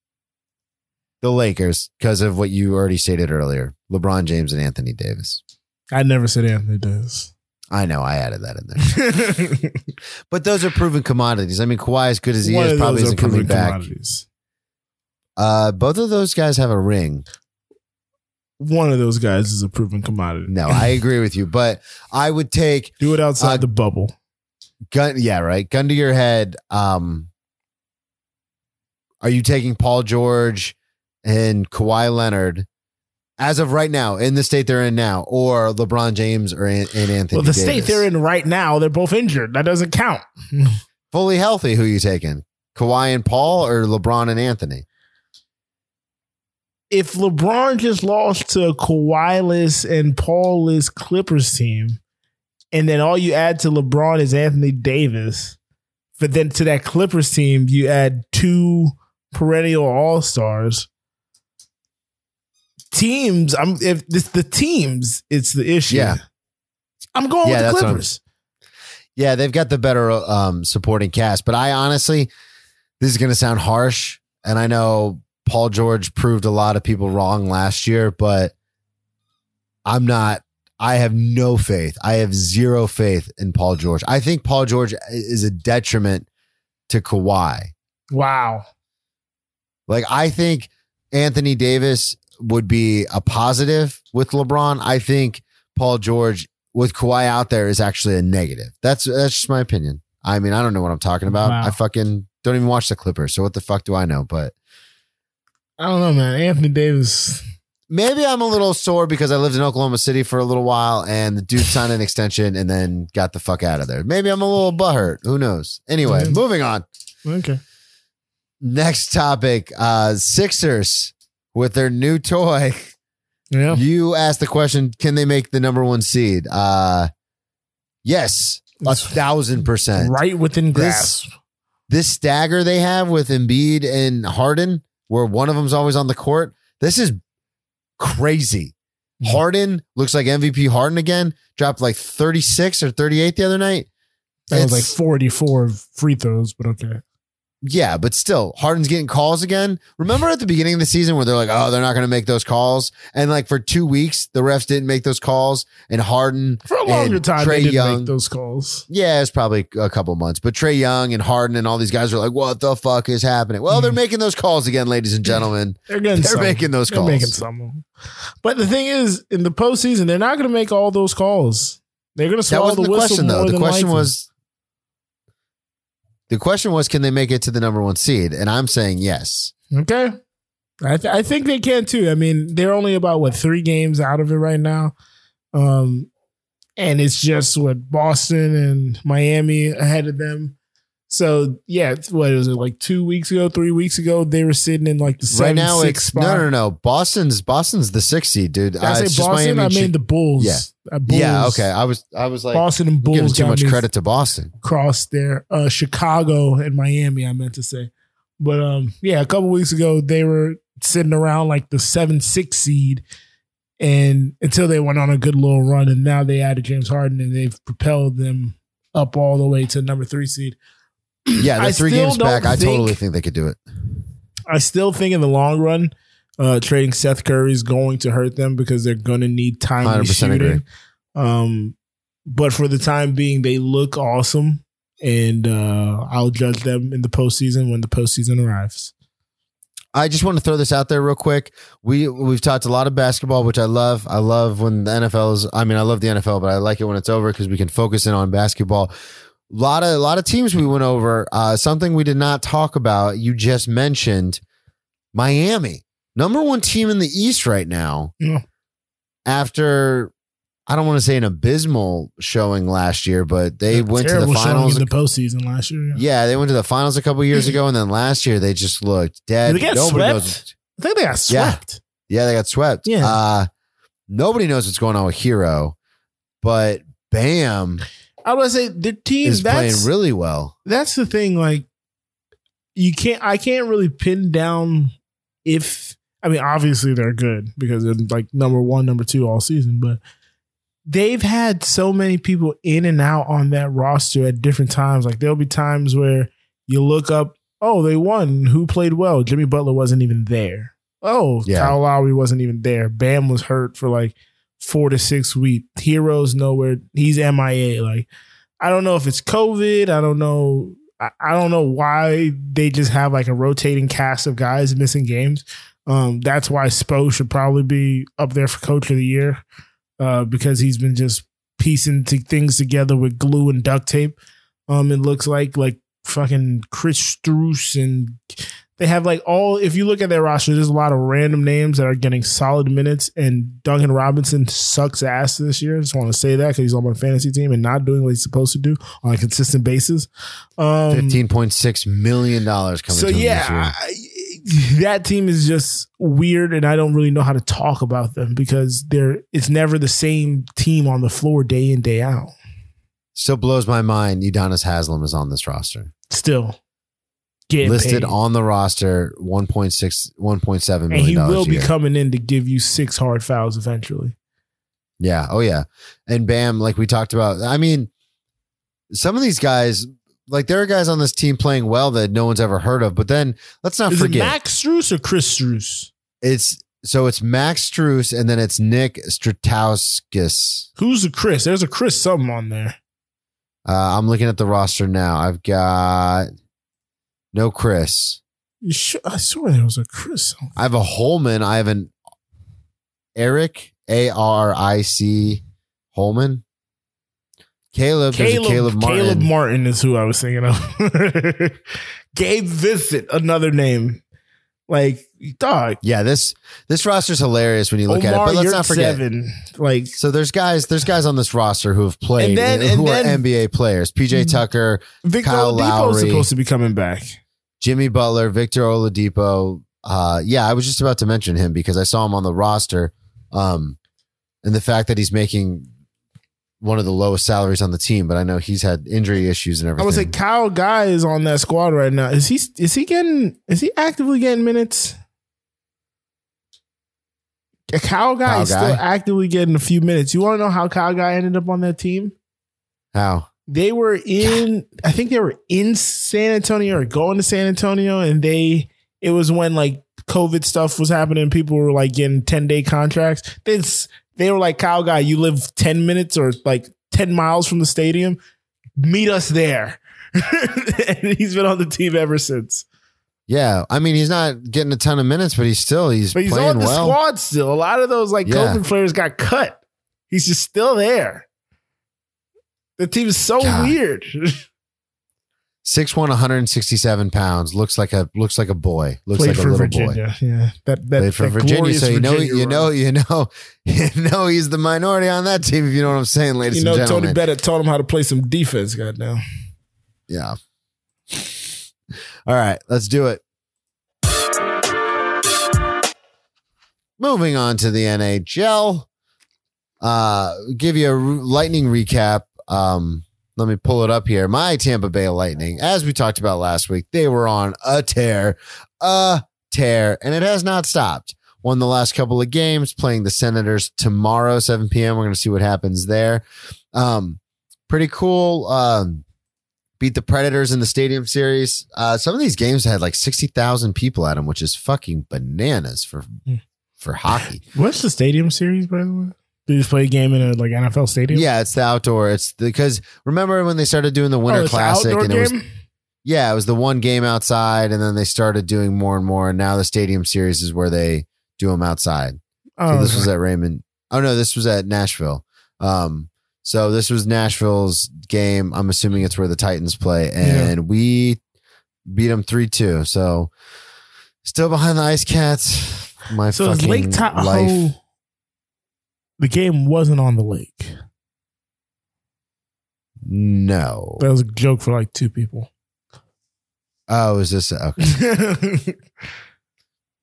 The Lakers, because of what you already stated earlier, LeBron James and Anthony Davis. I never said Anthony Davis. I know I added that in there, but those are proven commodities. I mean, Kawhi, as good as he One is, probably isn't coming back. Uh, both of those guys have a ring. One of those guys is a proven commodity. No, I agree with you, but I would take Do it outside Uh, the bubble. gun. Yeah, right. Gun to your head. Um, are you taking Paul George and Kawhi Leonard as of right now in the state they're in now, or LeBron James or An- and Anthony? Well, the Davis? state they're in right now, they're both injured. That doesn't count. fully healthy. Who you taking? Kawhi and Paul, or LeBron and Anthony? if LeBron just lost to Kawhi-less and Paul-less Clippers team, and then all you add to LeBron is Anthony Davis, but then to that Clippers team you add two perennial All Stars. Teams, I'm if it's the teams, it's the issue. Yeah. I'm going Yeah, with the Clippers. Yeah, they've got the better um, supporting cast. But I honestly, this is going to sound harsh, and I know Paul George proved a lot of people wrong last year, but I'm not. I have no faith. I have zero faith in Paul George. I think Paul George is a detriment to Kawhi. Wow. Like I think Anthony Davis would be a positive with LeBron. I think Paul George with Kawhi out there is actually a negative. That's that's just my opinion. I mean, I don't know what I'm talking about. Wow. I fucking don't even watch the Clippers, so what the fuck do I know? But I don't know, man. Anthony Davis. maybe I'm a little sore because I lived in Oklahoma City for a little while and the dude signed an extension and then got the fuck out of there. Maybe I'm a little butthurt. Who knows? Anyway, moving on. Okay. Next topic, uh Sixers with their new toy. Yeah. You asked the question, can they make the number one seed? Uh yes, a thousand percent. Right within This- grasp. This stagger they have with Embiid and Harden, where one of them's always on the court, this is crazy. Mm-hmm. Harden looks like MVP Harden again. Dropped like 36 or 38 the other night. That was like 44 free throws, but okay. Yeah, but still, Harden's getting calls again. Remember at the beginning of the season where they're like, oh, they're not going to make those calls? And like for two weeks, the refs didn't make those calls. And Harden, For a longer and time, Trae Young, make those calls. yeah, it's probably a couple months. But Trae Young and Harden and all these guys are like, what the fuck is happening? Well, they're mm. making those calls again, ladies and gentlemen. They're getting They're some. making those calls, They're making some of them. But the thing is, in the postseason, they're not going to make all those calls. They're going to That swallow wasn't the the whistle question, though. The question likely. was, the question was, can they make it to the number one seed? And I'm saying yes. Okay. I, th- I think they can too. I mean, they're only about what three games out of it right now, um, and it's just what Boston and Miami ahead of them. So yeah, what was it like two weeks ago, three weeks ago? They were sitting in like the right now, six it's spot. no, no, no. Boston's Boston's the sixth seed, dude. Did I Uh, say Boston? Miami I mean the Bulls. Yeah. Uh, Bulls. Yeah, okay. I was, I was like Boston and giving Bulls too much credit to Boston. crossed there. Uh, Chicago and Miami, I meant to say. But um, yeah, a couple weeks ago they were sitting around like the seven six seed, and until they went on a good little run, and now they added James Harden and they've propelled them up all the way to number three seed. Yeah, I they're three games back. I totally think they could do it. I still think in the long run, uh, trading Seth Curry is going to hurt them because they're going to need timely 100% shooting. agree. Um, but for the time being, they look awesome, and uh, I'll judge them in the postseason when the postseason arrives. I just want to throw this out there real quick. We we've talked a lot of basketball, which I love. I love when the NFL is. I mean, I love the NFL, but I like it when it's over because we can focus in on basketball. A lot of a lot of teams we went over. Uh, something we did not talk about. You just mentioned Miami, number one team in the East right now. Yeah. After I don't want to say an abysmal showing last year, but they went to the finals. in the postseason last year. Yeah. yeah, they went to the finals a couple years ago, and then last year they just looked dead. Did they get Nobody swept? knows. I think they got Yeah. swept. Yeah, they got swept. Yeah. Uh, nobody knows what's going on with Herro, but Bam I was say the team is playing really well. that's the thing. Like you can't, I can't really pin down if I mean obviously they're good because they're like number one, number two all season, but they've had so many people in and out on that roster at different times. Like there'll be times where you look up, oh, they won. Who played well? Jimmy Butler wasn't even there. Oh, Yeah. Kyle Lowry wasn't even there. Bam was hurt for like four to six weeks. Herro's nowhere. He's MIA. Like I don't know if it's COVID. I don't know. I, I don't know why they just have like a rotating cast of guys missing games. Um, that's why Spo should probably be up there for Coach of the Year uh, because he's been just piecing t- things together with glue and duct tape. Um, it looks like like fucking Chris Strus and they have like all. If you look at their roster, there's a lot of random names that are getting solid minutes. And Duncan Robinson sucks ass this year. I just want to say that because he's on my fantasy team and not doing what he's supposed to do on a consistent basis. Um, Fifteen point six million dollars coming. so to yeah, this year. I- that team is just weird, and I don't really know how to talk about them because they're it's never the same team on the floor day in day out. still blows my mind. Udonis Haslem is on this roster, Still getting listed paid. on the roster 1.6, 1.7 and million he dollars. will be year. coming in to give you six hard fouls eventually. Yeah. Oh yeah. And Bam, like we talked about. I mean, some of these guys, like there are guys on this team playing well that no one's ever heard of. But then let's not Is it forget Max Strus or Chris Strus? it's so it's Max Strus and then it's Nick Stratowskis. Who's the Chris? There's a Chris something on there. Uh, I'm looking at the roster now. I've got no Chris. You? I swear there was a Chris. I have a Holman. I have an Eric A R I C Holman. Caleb. Caleb, Caleb Martin. Caleb Martin is who I was thinking of. Gabe Vincent, another name. Like, dog. yeah, this this roster's hilarious when you look Omar at it. But let's not forget. Seven. Like, So there's guys, there's guys on this roster who have played, And then- who and are then- NBA players. PJ Tucker, Victor Kyle Oladipo is Lowry. supposed to be coming back. Jimmy Butler, Victor Oladipo. Uh, yeah, I was just about to mention him because I saw him on the roster. Um, and the fact that he's making one of the lowest salaries on the team, but I know he's had injury issues and everything. I would say Kyle Guy is on that squad right now. Is he? Is he getting? Is he actively getting minutes? Kyle Guy Kyle is Guy? still actively getting a few minutes. You want to know how Kyle Guy ended up on that team? How? They were in. I think they were in San Antonio or going to San Antonio, and they. It was when like COVID stuff was happening. People were like getting ten day contracts. This they were like Kyle Guy. You live ten minutes or like ten miles from the stadium. Meet us there. and he's been on the team ever since. Yeah, I mean he's not getting a ton of minutes, but he's still he's, But he's playing on the well. squad still. A lot of those like Yeah. COVID players got cut. He's just still there. The team is so God. weird. Six one, 167 pounds. Looks like a looks like a boy. Looks Played like a little boy. Virginia. Yeah, that that Played for that Virginia, so you know, Virginia you know, you know, you know, he's the minority on that team. If you know what I'm saying, ladies and You know, and Tony. Bennett taught him how to play some defense. Goddamn. Yeah. All right, let's do it. Moving on to the NHL. Uh, give you a lightning recap. Um, let me pull it up here. My Tampa Bay Lightning, as we talked about last week, they were on a tear, a tear, and it has not stopped. Won the last couple of games, playing the Senators tomorrow, 7 p.m. We're going to see what happens there. Um, pretty cool. Um, beat the Predators in the Stadium Series. Uh, some of these games had like 60,000 people at them, which is fucking bananas for for hockey. What's the stadium series, by the way? Did you just play a game in a like NFL stadium? Yeah, it's the outdoor. It's because remember when they started doing the Oh, Winter it's an Classic outdoor and it was yeah, it was the one game outside, and then they started doing more and more. And now the Stadium Series is where they do them outside. Oh, So this okay. was at Raymond. Oh no, this was at Nashville. Um, so this was Nashville's game. I'm assuming it's where the Titans play, and we beat them three two. So still behind the Ice Cats. My so fucking Lake Tahoe. life. The game wasn't on the lake. No. That was a joke for like two people. Oh, is this okay?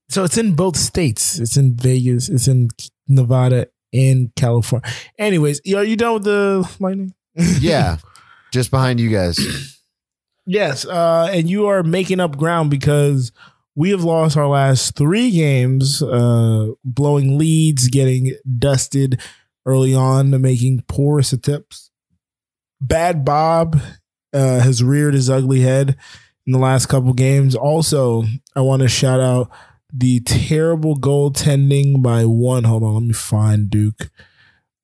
so it's in both states. It's in Vegas. It's in Nevada and California. Anyways, are you done with the lightning? Yeah, just behind you guys. Yes, uh, and you are making up ground because we have lost our last three games, uh, blowing leads, getting dusted early on, making porous attempts. Bad Bob uh, has reared his ugly head in the last couple games. Also, I want to shout out the terrible goaltending by one. Hold on, let me find Duke.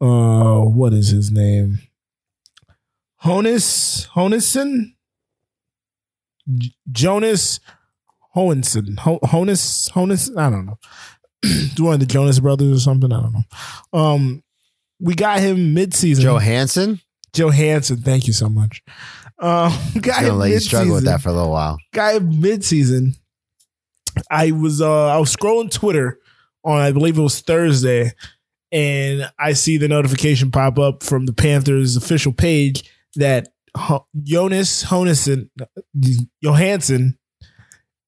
Uh, what is his name? Honus Honison? Jonas Hohenson. Ho- Honus Honus. I don't know. One of the Jonas brothers or something. I don't know. Um, we got him mid-season. Joe Johansson. Thank you so much. Um, got Gonna let you struggle with that for a little while. guy mid-season i was uh i was scrolling twitter on i believe it was thursday and i see the notification pop up from the panthers official page that jonas Honeson, johansson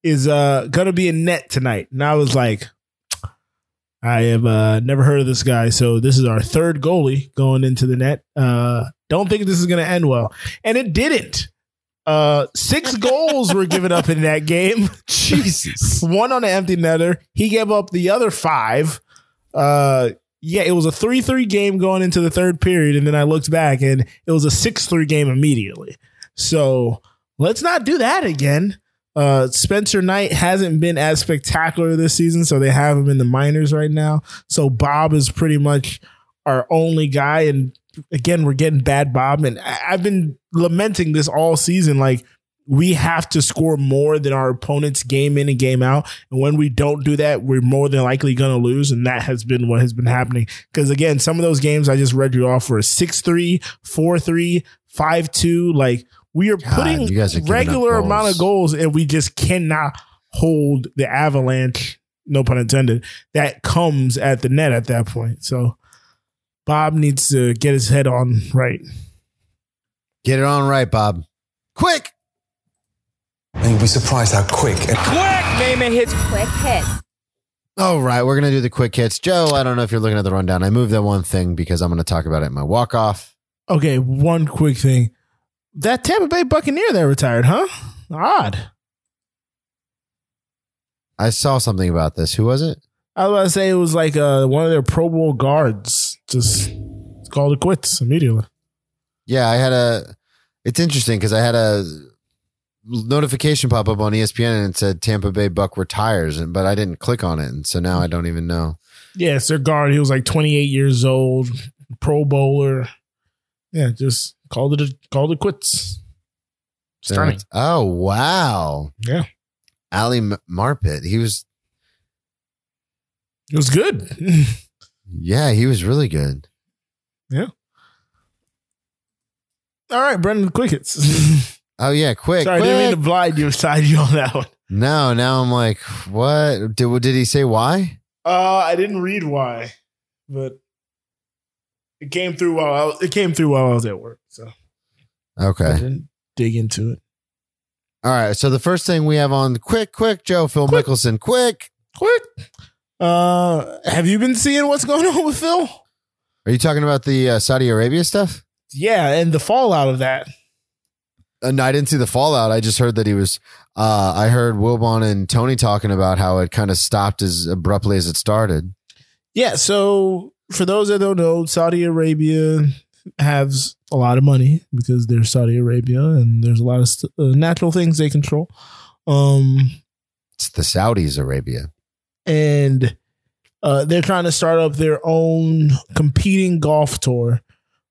is uh gonna be in net tonight and i was like i have uh never heard of this guy so this is our third goalie going into the net uh don't think this is gonna end well and it didn't uh, six goals were given up in that game. Jesus. One on an empty netter. He gave up the other five. Yeah, it was a 3 3 game going into the third period. And then I looked back and it was a 6 3 game immediately. So let's not do that again. Uh, Spencer Knight hasn't been as spectacular this season, so they have him in the minors right now. So Bob is pretty much our only guy. And again, we're getting bad Bob. And I- I've been lamenting this all season. Like, we have to score more than our opponents game in and game out. And when we don't do that, we're more than likely going to lose. And that has been what has been happening. Because again, some of those games I just read you off were 6 3, 4 3, 5 2. Like we are God, putting are regular amount of goals. goals and we just cannot hold the avalanche, no pun intended, that comes at the net at that point. So Bob needs to get his head on right. Get it on right, Bob. Quick. And you'll be surprised how quick and quick, Naaman hits Quick hits. All right, we're gonna do the quick hits. Joe, I don't know if you're looking at the rundown. I moved that one thing because I'm gonna talk about it in my walk off. Okay, one quick thing. That Tampa Bay Buccaneer that retired, huh? Odd. I saw something about this. Who was it? I was about to say it was like uh, one of their Pro Bowl guards just called it quits immediately. Yeah, I had a. It's interesting because I had a notification pop up on ESPN and it said Tampa Bay Buck retires, and but I didn't click on it, and so now I don't even know. Yeah, it's their guard. He was like 28 years old, Pro Bowler. Yeah, just called it a, called it quits. Stunning. Oh wow, Yeah, Ali Marpet. He was it was good. yeah, he was really good. Yeah. All right, Brendan, quick hits. Oh yeah, quick. Sorry, I didn't mean to blind you, side you on that one. No, now I'm like, what did did he say? Why? Uh, I didn't read why, but it came through while I was, it came through while I was at work, so okay, I didn't dig into it. All right. So the first thing we have on quick, quick, Joe Phil Quick. Mickelson, quick. Quick, uh, have you been seeing what's going on with Phil? Are you talking about the uh, Saudi Arabia stuff? Yeah, and the fallout of that. I didn't see the fallout. I just heard that he was. Uh, I heard Wilbon and Tony talking about how it kind of stopped as abruptly as it started. Yeah, so for those that don't know, Saudi Arabia has a lot of money because they're Saudi Arabia, and there's a lot of st- uh, natural things they control. Um, It's the Saudis Arabia. and uh, they're trying to start up their own competing golf tour.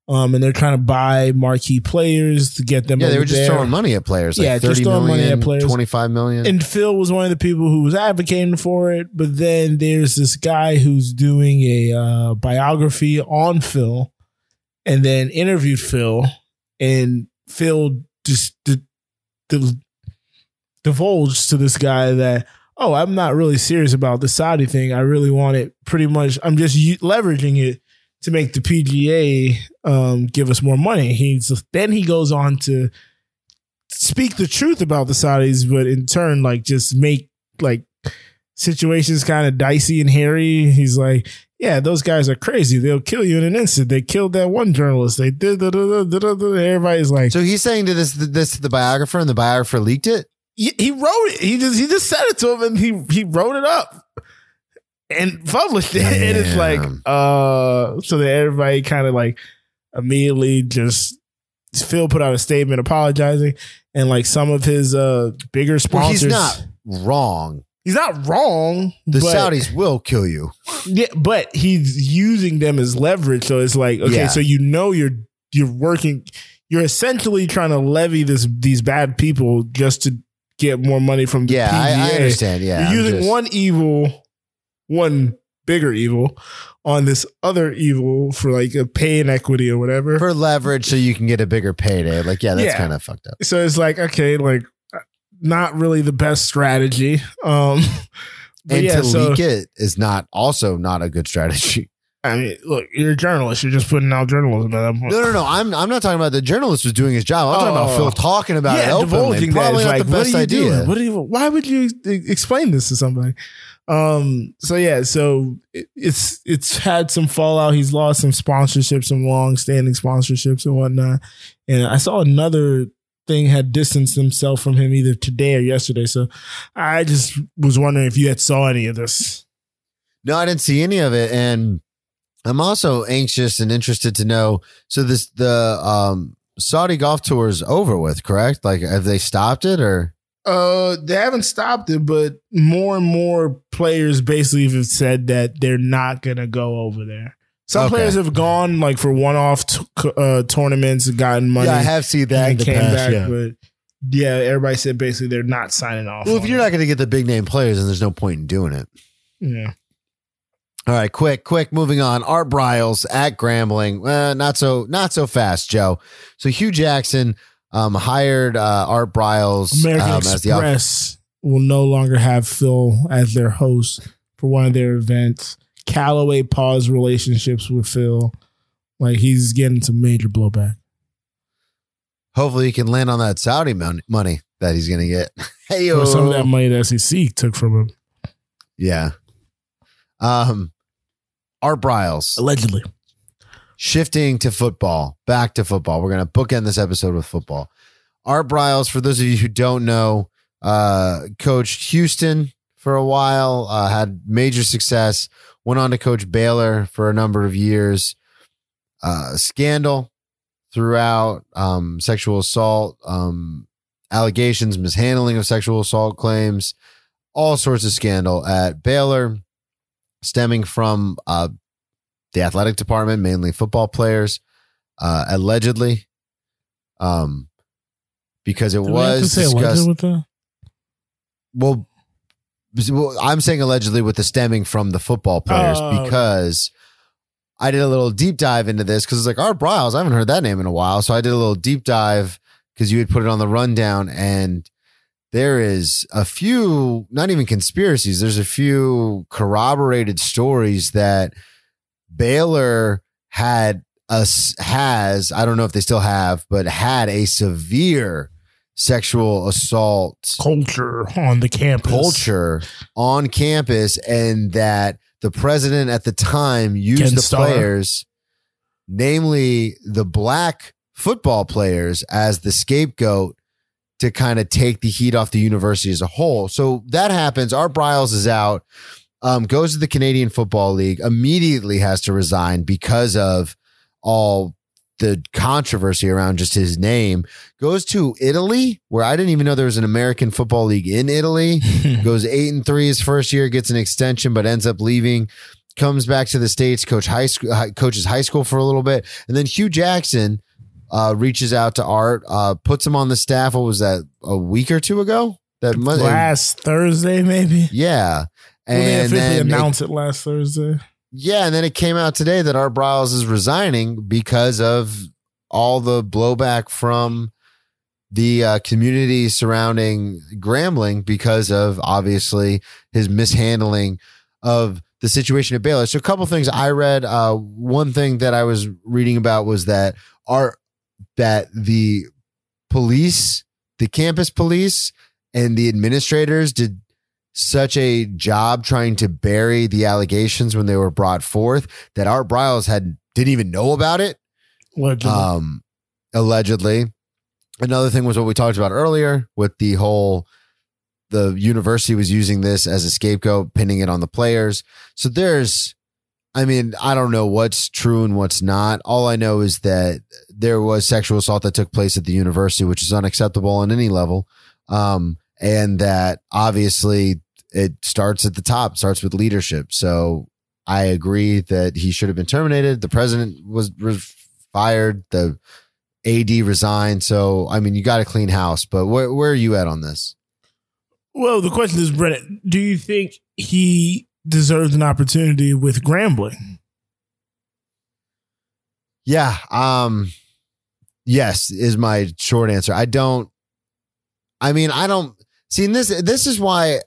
Um, and they're trying to buy marquee players to get them. Yeah, they were just there. throwing money at players. Like Yeah, just 30 throwing money at players. 25 million. And Phil was one of the people who was advocating for it. But then there's this guy who's doing a uh, biography on Phil and then interviewed Phil. And Phil just d- d- divulged to this guy that, oh, I'm not really serious about the Saudi thing. I really want it pretty much, I'm just leveraging it to make the PGA um, give us more money. He's then he goes on to speak the truth about the Saudis, but in turn, like just make like situations kind of dicey and hairy. He's like, yeah, those guys are crazy. They'll kill you in an instant. They killed that one journalist. They did. Everybody's like, so he's saying to this this to the biographer, and the biographer leaked it. he, he wrote it. He just he just said it to him, and he he wrote it up and published it. And it's like, uh, so that everybody kind of like immediately just Phil put out a statement apologizing, and like some of his uh bigger Well, sponsors. he's not wrong. He's not wrong. The but- Saudis will kill you. yeah, but he's using them as leverage. So it's like, okay, Yeah. so you know you're you're working, you're essentially trying to levy this these bad people just to get more money from the Yeah, I, I understand. Yeah, You're using just- one evil, one bigger evil on this other evil for like a pay inequity or whatever. for leverage so you can get a bigger payday. Like, yeah, that's Yeah. kind of fucked up. so it's like, okay, like not really the best strategy. Um but And yeah, to so leak it is not also not a good strategy. I mean, look, you're a journalist. You're just putting out journalism at that point. No, no, no. I'm I'm not talking about the journalist was doing his job. I'm talking Oh. about Phil talking about it yeah, openly. divulging that. Probably not like, the best what are you idea. doing? What do you? Why would you e- explain this to somebody? Um. So yeah. So it, it's it's had some fallout. He's lost some sponsorships, some long standing sponsorships and whatnot. And I saw another thing had distanced himself from him either today or yesterday. So I just was wondering if you had saw any of this. No, I didn't see any of it. And I'm also anxious and interested to know. So this the um, Saudi golf tour is over with, correct? Like, have they stopped it or? Uh, they haven't stopped it, but more and more players basically have said that they're not gonna go over there. Some Okay. players have gone like for one-off t- uh, tournaments and gotten money. Yeah, I have seen that in and came past. back, yeah. but yeah, everybody said basically they're not signing off. Well, if you're it. not going to get the big name players, then there's no point in doing it. yeah, All right, quick, quick, moving on. Art Briles at Grambling. Uh, not so, not so fast, Joe. So Hue Jackson um, hired uh, Art Briles American um, as the Express will no longer have Phil as their host for one of their events. Callaway paused relationships with Phil. Like he's getting some major blowback. Hopefully, he can land on that Saudi mon- money that he's going to get. hey, Or some of that money the SEC took from him. yeah. Um, Art Briles Allegedly. Shifting to football, back to football. We're going to bookend this episode with football. Art Briles, for those of you who don't know, uh, coached Houston for a while, uh, had major success, went on to coach Baylor for a number of years. Uh, scandal throughout, um, sexual assault, um, allegations, mishandling of sexual assault claims, all sorts of scandal at Baylor, stemming from uh, the athletic department, mainly football players, uh, allegedly, um, because it Do we have to was discussed. with the Well, well, I'm saying allegedly with the stemming from the football players Oh. because I did a little deep dive into this because it's like Art Briles. I haven't heard that name in a while, so I did a little deep dive because you had put it on the rundown, and there is a few, not even conspiracies. There's a few corroborated stories that Baylor had us has I don't know if they still have, but had a severe sexual assault culture on the campus. culture on campus and that the president at the time used Ken the Starr. players namely the black football players as the scapegoat to kind of take the heat off the university as a whole so that happens art briles is out um, goes to the canadian football league immediately has to resign because of all the controversy around just his name goes to italy where i didn't even know there was an american football league in italy goes eight and three his first year, gets an extension, but ends up leaving. Comes back to the states, coach high school, coaches high school for a little bit, and then Hue Jackson uh, reaches out to Art, uh, puts him on the staff. What was that? A week or two ago? That must, last Thursday, maybe. yeah, Well, they and officially then it- announced it last Thursday. yeah, and then it came out today that Art Briles is resigning because of all the blowback from the uh, community surrounding Grambling because of obviously his mishandling of the situation at Baylor. So a couple things I read. Uh, one thing that I was reading about was that Art that the police, the campus police, and the administrators did such a job trying to bury the allegations when they were brought forth that Art Briles had didn't even know about it. Allegedly. Um, allegedly. Another thing was what we talked about earlier with the whole the university was using this as a scapegoat, pinning it on the players. So there's I mean, I don't know what's true and what's not. All I know is that there was sexual assault that took place at the university, which is unacceptable on any level. Um, and that obviously it starts at the top, starts with leadership. So I agree that he should have been terminated. The president was, was fired. The AD resigned. So I mean, you got a clean house. But where where are you at on this? well, the question is, Brennan, do you think he deserves an opportunity with Grambling? Yeah. Um. Yes, is my short answer. I don't. I mean, I don't see. This this is why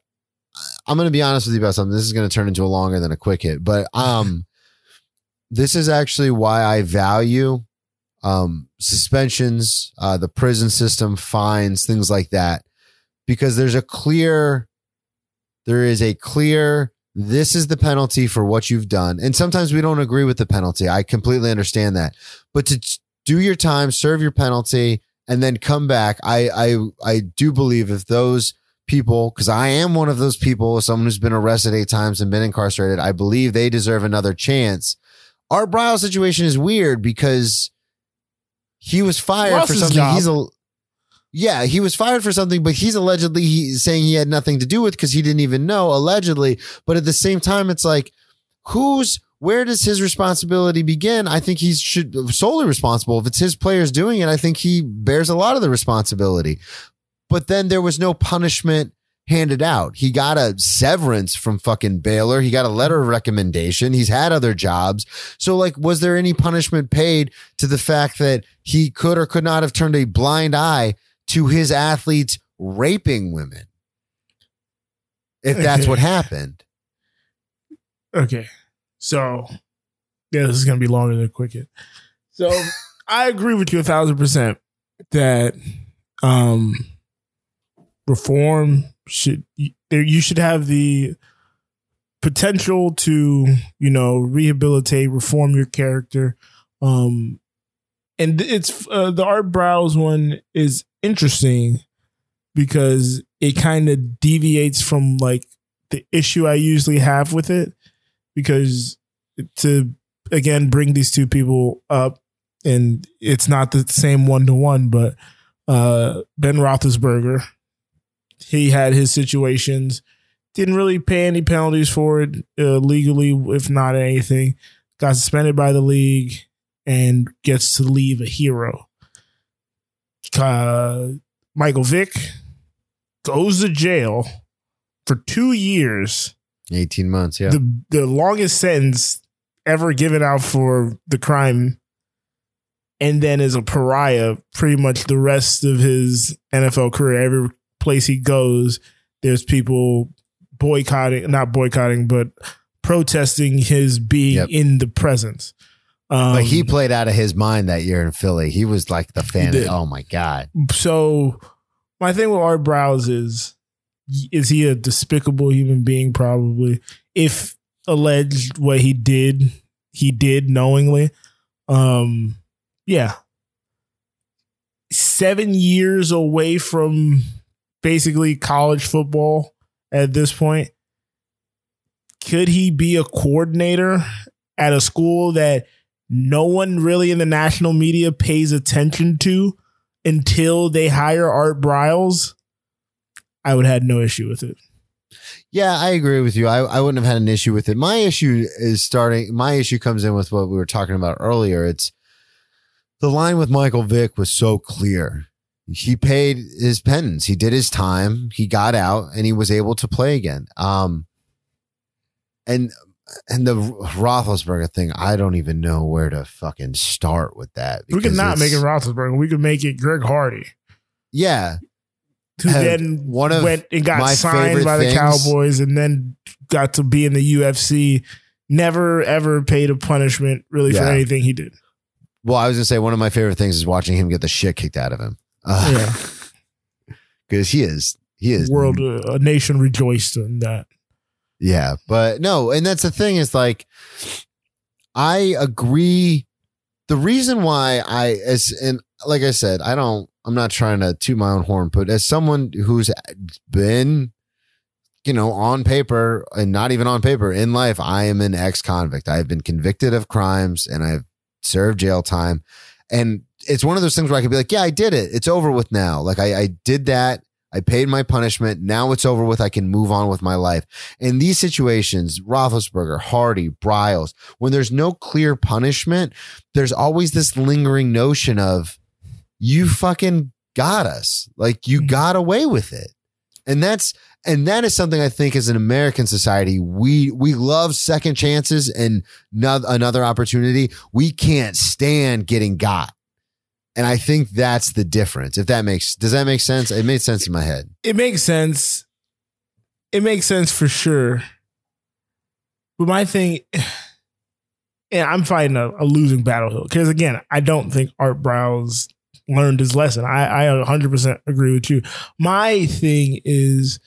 I'm going to be honest with you about something. This is going to turn into a longer than a quick hit, but um, this is actually why I value um suspensions, uh, the prison system, fines, things like that, because there's a clear, there is a clear. This is the penalty for what you've done. And sometimes we don't agree with the penalty. I completely understand that. But to do your time, serve your penalty, and then come back, I I I do believe if those people, because I am one of those people, someone who's been arrested eight times and been incarcerated, I believe they deserve another chance. Art Briles situation is weird because he was fired Lost for something job. he's a yeah, he was fired for something, but he's allegedly he, saying he had nothing to do with because he didn't even know, allegedly. But at the same time, it's like, who's where does his responsibility begin? I think he should solely responsible. If it's his players doing it, I think he bears a lot of the responsibility. But then there was no punishment handed out. He got a severance from fucking Baylor. He got a letter of recommendation. He's had other jobs. So like, was there any punishment paid to the fact that he could or could not have turned a blind eye to his athletes raping women? If that's Okay. what happened. Okay. So, yeah, this is going to be longer than Quicket. So, I agree with you a thousand percent that um, reform should, you should have the potential to, you know, rehabilitate, reform your character. Um, and it's uh, the Art Briles one is interesting because it kind of deviates from like the issue I usually have with it because to again bring these two people up and it's not the same one to one, but uh, Ben Roethlisberger, he had his situations, didn't really pay any penalties for it uh, legally, if not anything, got suspended by the league and gets to leave a hero. Uh, Michael Vick goes to jail for two years 18 months. Yeah. the the longest sentence ever given out for the crime and then is a pariah pretty much the rest of his NFL career every place he goes there's people boycotting not boycotting but protesting his being Yep. in the presence um, but he played out of his mind that year in Philly. He was like the fan. Of, oh my God. so my thing with Art Briles is is he a despicable human being probably if alleged what he did he did knowingly um yeah 7 years away from basically college football at this point could he be a coordinator at a school that no one really in the national media pays attention to until they hire Art Briles, I would have had no issue with it. Yeah, I agree with you. I, I wouldn't have had an issue with it. My issue is starting, my issue comes in with what we were talking about earlier. It's the line with Michael Vick was so clear. He paid his penance. He did his time. He got out and he was able to play again. Um, and and the Roethlisberger thing, I don't even know where to fucking start with that. We could not make it Roethlisberger. We could make it Greg Hardy, Yeah, who then one of went and got my signed by the things- Cowboys and then got to be in the UFC. Never ever paid a punishment really for anything he did. Well, I was gonna say one of my favorite things is watching him get the shit kicked out of him. Yeah. because he is he is World, uh, a nation rejoiced in that. Yeah, but no, and that's the thing is like I agree. The reason why I as and like I said, I don't. I'm not trying to toot my own horn, but as someone who's been, you know, on paper and not even on paper in life, I am an ex-convict. I have been convicted of crimes and I've served jail time, and it's one of those things where I could be like, yeah, I did it. It's over with now. Like I, I did that. I paid my punishment. Now it's over with. I can move on with my life. In these situations, Roethlisberger, Hardy, Briles, when there's no clear punishment, there's always this lingering notion of you fucking got us. Like you mm-hmm. got away with it. And that's and that is something I think as an American society, we we love second chances and no, another opportunity. We can't stand getting got. And I think that's the difference. If that makes does that make sense? It made sense in my head. it makes sense. It makes sense for sure. But my thing, and I'm fighting a, a losing battle hill because again, I don't think Art Briles learned his lesson. I, I 100% agree with you. My thing is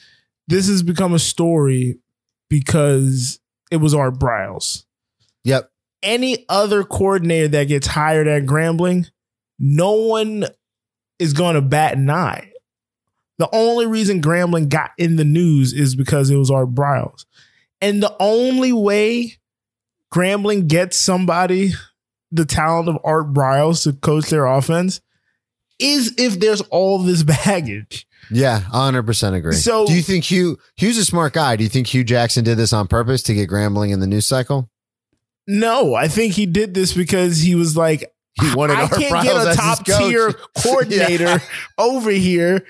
this has become a story because it was Art Briles. Yep. Any other coordinator that gets hired at Grambling, no one is going to bat an eye. The only reason Grambling got in the news is because it was Art Briles. And the only way Grambling gets somebody the talent of Art Briles to coach their offense is if there's all this baggage. Yeah, 100% agree. So- do you think Hue Hue's a smart guy? Do you think Hue Jackson did this on purpose to get Grambling in the news cycle? No, I think he did this because he was like, He wanted I can't get a top tier coordinator Yeah. over here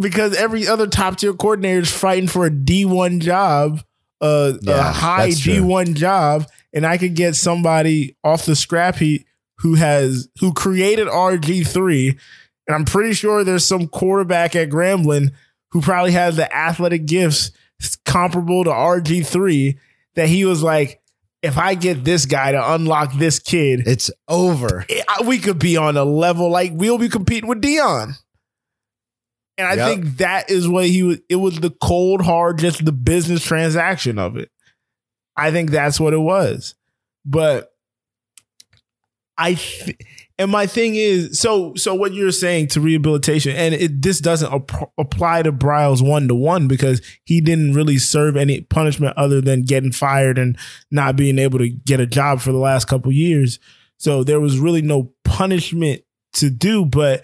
because every other top tier coordinator is fighting for a D1 job, uh, a high true. D1 job, and I could get somebody off the scrap heap who has who created RG3, and I'm pretty sure there's some quarterback at Grambling who probably has the athletic gifts comparable to RG3 that he was like, if I get this guy to unlock this kid, It's over. it- I- we could be on a level like we'll be competing with Deion. And I Yep. think that is what he was. It was the cold hard, just the business transaction of it. I think that's what it was. But I, th- and my thing is, so so what you're saying to rehabilitation, and it this doesn't ap- apply to Briles one to one because he didn't really serve any punishment other than getting fired and not being able to get a job for the last couple years. So there was really no punishment to do, but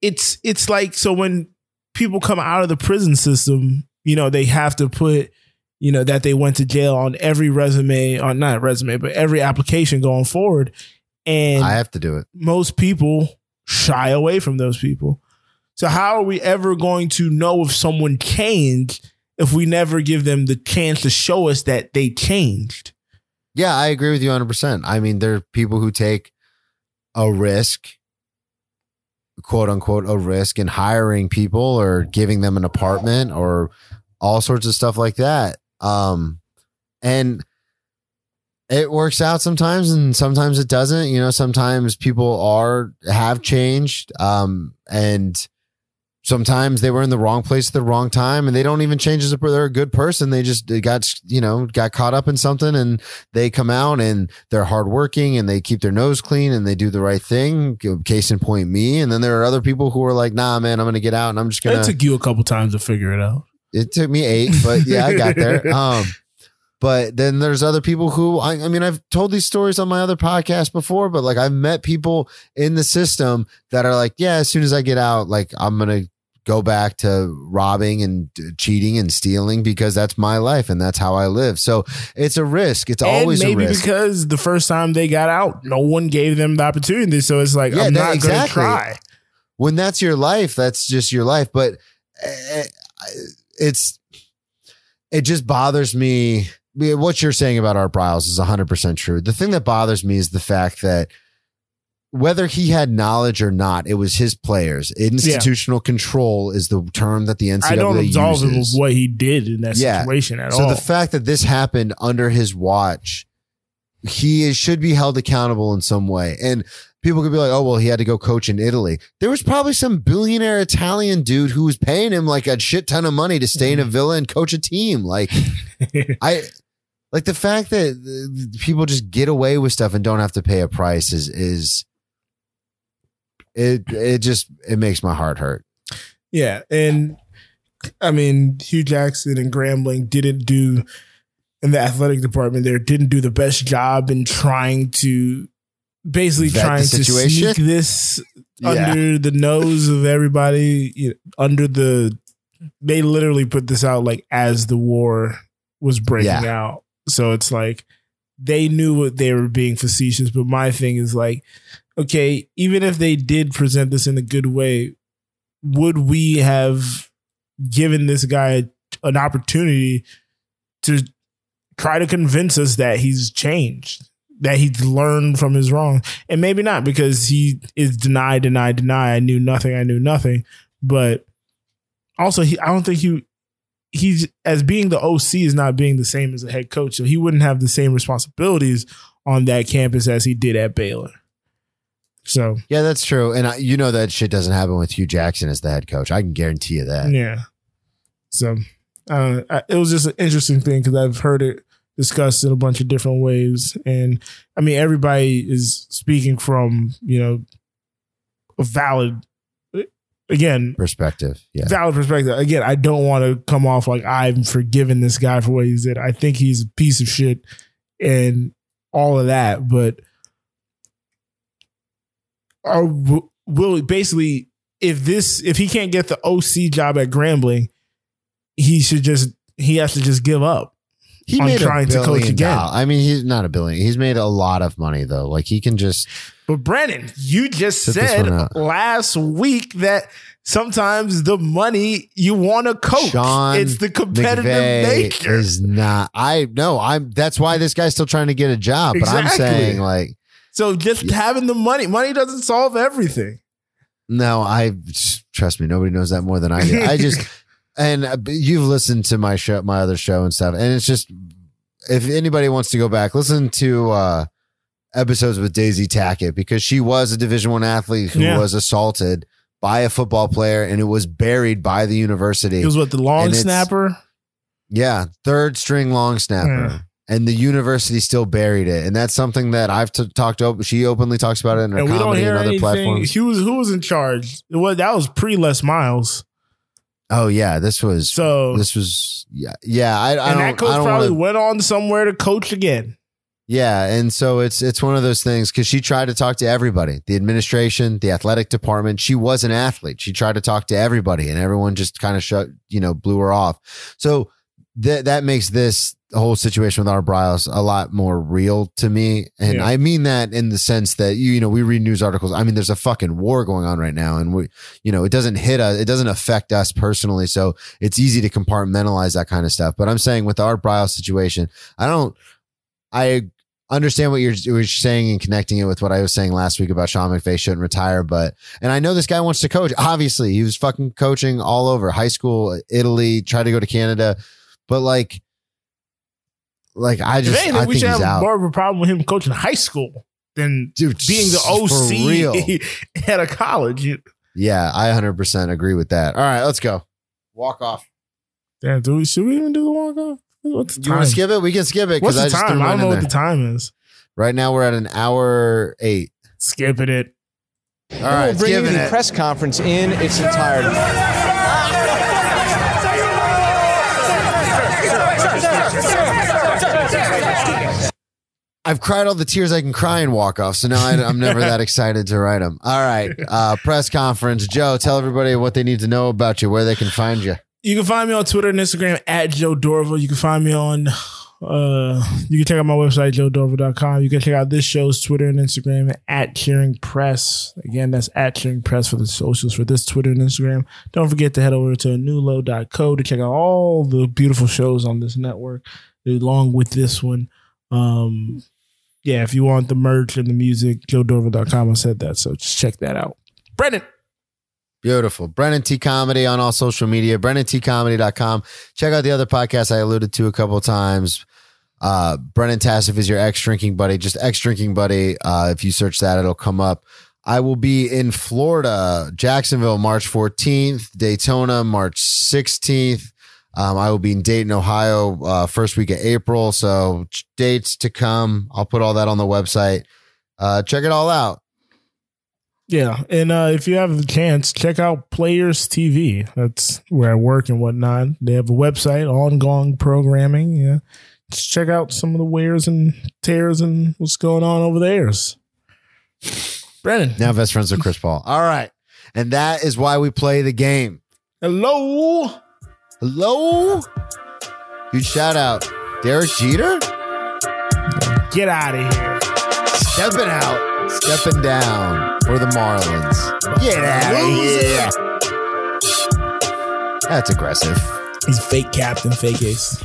it's it's like so when people come out of the prison system, you know, they have to put, you know, that they went to jail on every resume, on not resume, but every application going forward. And I have to do it. most people shy away from those people. So how are we ever going to know if someone changed if we never give them the chance to show us that they changed? Yeah, I agree with you 100%. I mean, there are people who take a risk, quote unquote, a risk in hiring people or giving them an apartment or all sorts of stuff like that. Um, and it works out sometimes and sometimes it doesn't. You know, sometimes people are, have changed. Um, and sometimes they were in the wrong place at the wrong time and they don't even change as a, they're a good person. They just they got, you know, got caught up in something and they come out and they're hardworking and they keep their nose clean and they do the right thing. Case in point, me. And then there are other people who are like, nah, man, I'm to get out and I'm just gonna It took you a couple times to figure it out. It took me eight, but yeah, I got there. Um, but then there's other people who I, I mean, I've told these stories on my other podcast before, but like I've met people in the system that are like, yeah, as soon as I get out, like I'm gonna go back to robbing and cheating and stealing because that's my life and that's how I live. So it's a risk. It's always maybe a risk. because the first time they got out, no one gave them the opportunity. So it's like, Yeah, I'm that- not exactly. try. when that's your life, that's just your life. But uh, it's it just bothers me. What you're saying about Art Briles is 100 percent true. The thing that bothers me is the fact that whether he had knowledge or not, it was his players. Institutional control is the term that the NCAA I don't absolve him of uses. what he did in that Yeah. situation at So all. So the fact that this happened under his watch, he is, should be held accountable in some way. And people could be like, "Oh, well, he had to go coach in Italy." There was probably some billionaire Italian dude who was paying him like a shit ton of money to stay in a mm-hmm. villa and coach a team. Like, I like the fact that people just get away with stuff and don't have to pay a price is is it it just it makes my heart hurt. Yeah, and I mean Hue Jackson and Grambling didn't do in the athletic department there didn't do the best job in trying to basically Vet trying to sneak this Yeah. under the nose of everybody you know, under the they literally put this out like as the war was breaking Yeah. out so it's like they knew what they were being facetious but my thing is like okay even if they did present this in a good way would we have given this guy an opportunity to try to convince us that he's changed, that he's learned from his wrong? And maybe not because he is deny, deny, deny. I knew nothing. I knew nothing. But also, he, I don't think he, he's as being the OC is not being the same as a head coach. So he wouldn't have the same responsibilities on that campus as he did at Baylor. So Yeah, that's true. And I, you know that shit doesn't happen with Hue Jackson as the head coach. I can guarantee you that. Yeah. So uh, it was just an interesting thing because I've heard it discussed in a bunch of different ways, and I mean everybody is speaking from you know a valid again, perspective. Yeah. valid perspective. Again, I don't want to come off like I'm forgiving this guy for what he did. I think he's a piece of shit and all of that, but are will basically if this if he can't get the OC job at Grambling, he should just he has to just give up. He made trying a to coach again. I mean, he's not a billion. He's made a lot of money though. Like he can just But Brennan, you just said last week that sometimes the money you want to coach. Sean it's the competitive McVay nature. is not. I no. I'm. That's why this guy's still trying to get a job. But I'm Exactly. saying like so just having the money, money doesn't solve everything. no. I trust me. Nobody knows that more than I do. I just and uh, you've listened to my show, my other show and stuff, and it's just if anybody wants to go back, listen to. uh episodes with Daisy Tackett because she was a Division One athlete who Yeah. was assaulted by a football player and it was buried by the university. It was what the long snapper. Yeah, third string long snapper. Yeah. And the university still buried it, and that's something that I've t- talked to. She openly talks about it in her And we don't comedy and other anything. platforms. Who was who was in charge? Well, that was pre Les Miles. Oh yeah, this was So this was yeah yeah. I, I and don't that coach I don't probably wanna, went on somewhere to coach again. yeah, and so it's it's one of those things because she tried to talk to everybody, the administration, the athletic department. She was an athlete. She tried to talk to everybody, and everyone just kind of shut you know blew her off. So that that makes this whole situation with Art Briles a lot more real to me. And Yeah. I mean that in the sense that you, you know, we read news articles. I mean, there's a fucking war going on right now and we, you know, it doesn't hit us. It doesn't affect us personally. So it's easy to compartmentalize that kind of stuff. But I'm saying with the Art Briles situation, I don't, I understand what you're, what you're saying and connecting it with what I was saying last week about Sean McVay shouldn't retire. But, and I know this guy wants to coach. Obviously, he was fucking coaching all over high school, Italy, tried to go to Canada. But like, like I If just, anything, I we think should he's have out. more of a problem with him coaching high school than Dude, being the for real. OC at a college. Yeah, I 100% agree with that. All right, let's go. Walk off. Damn, do we, should we even do the walk off? What's the Do you want to skip it? We can skip it What's because I the just time? I don't know what there. the time is. Right now, we're at an hour eight. Skipping it. All right, we'll bring you skipping the it. press conference in its entirety. I've cried all the tears I can cry and walk off, so now I, I'm never that excited to write them. All right, uh, press conference. Joe, tell everybody what they need to know about you, where they can find you. You can find me on Twitter and Instagram at Joe Dorval. You can find me on uh you can check out my website, joedorval.com. You can check out this show's Twitter and Instagram at Cheering Press. Again, that's at Cheering Press for the socials for this Twitter and Instagram. Don't forget to head over to newlow.co to check out all the beautiful shows on this network, along with this one. Um yeah, if you want the merch and the music, joedorval.com. I said that, so just check that out. Brennan. Beautiful. Brennan T Comedy on all social media, BrennanTComedy.com. Check out the other podcasts I alluded to a couple times. Uh, Brennan Tassif is your ex drinking buddy, just ex drinking buddy. Uh, if you search that, it'll come up. I will be in Florida, Jacksonville, March 14th, Daytona, March 16th. Um, I will be in Dayton, Ohio, uh, first week of April. So dates to come. I'll put all that on the website. Uh, check it all out. Yeah, and uh, if you have the chance, check out Players TV. That's where I work and whatnot. They have a website, ongoing programming. Yeah, just check out some of the wears and tears and what's going on over there. Brennan, Now best friends with Chris Paul. All right. And that is why we play the game. hello. Hello? Huge shout out. Derek Jeter? Get out of here. Stepping out, stepping down for the Marlins. Get out of here. That's aggressive. He's fake captain, fake ace.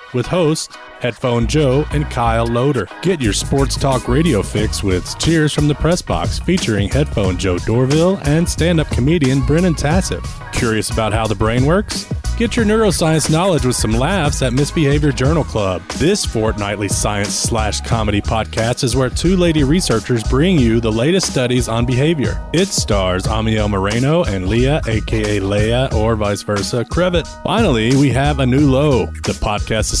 with hosts Headphone Joe and Kyle Loader. Get your sports talk radio fix with Cheers from the Press Box featuring Headphone Joe Dorval and stand up comedian Brennan Tassif. Curious about how the brain works? Get your neuroscience knowledge with some laughs at Misbehavior Journal Club. This fortnightly science slash comedy podcast is where two lady researchers bring you the latest studies on behavior. It stars Amiel Moreno and Leah, aka Leia, or vice versa, Crevitt. Finally, we have a new low. The podcast has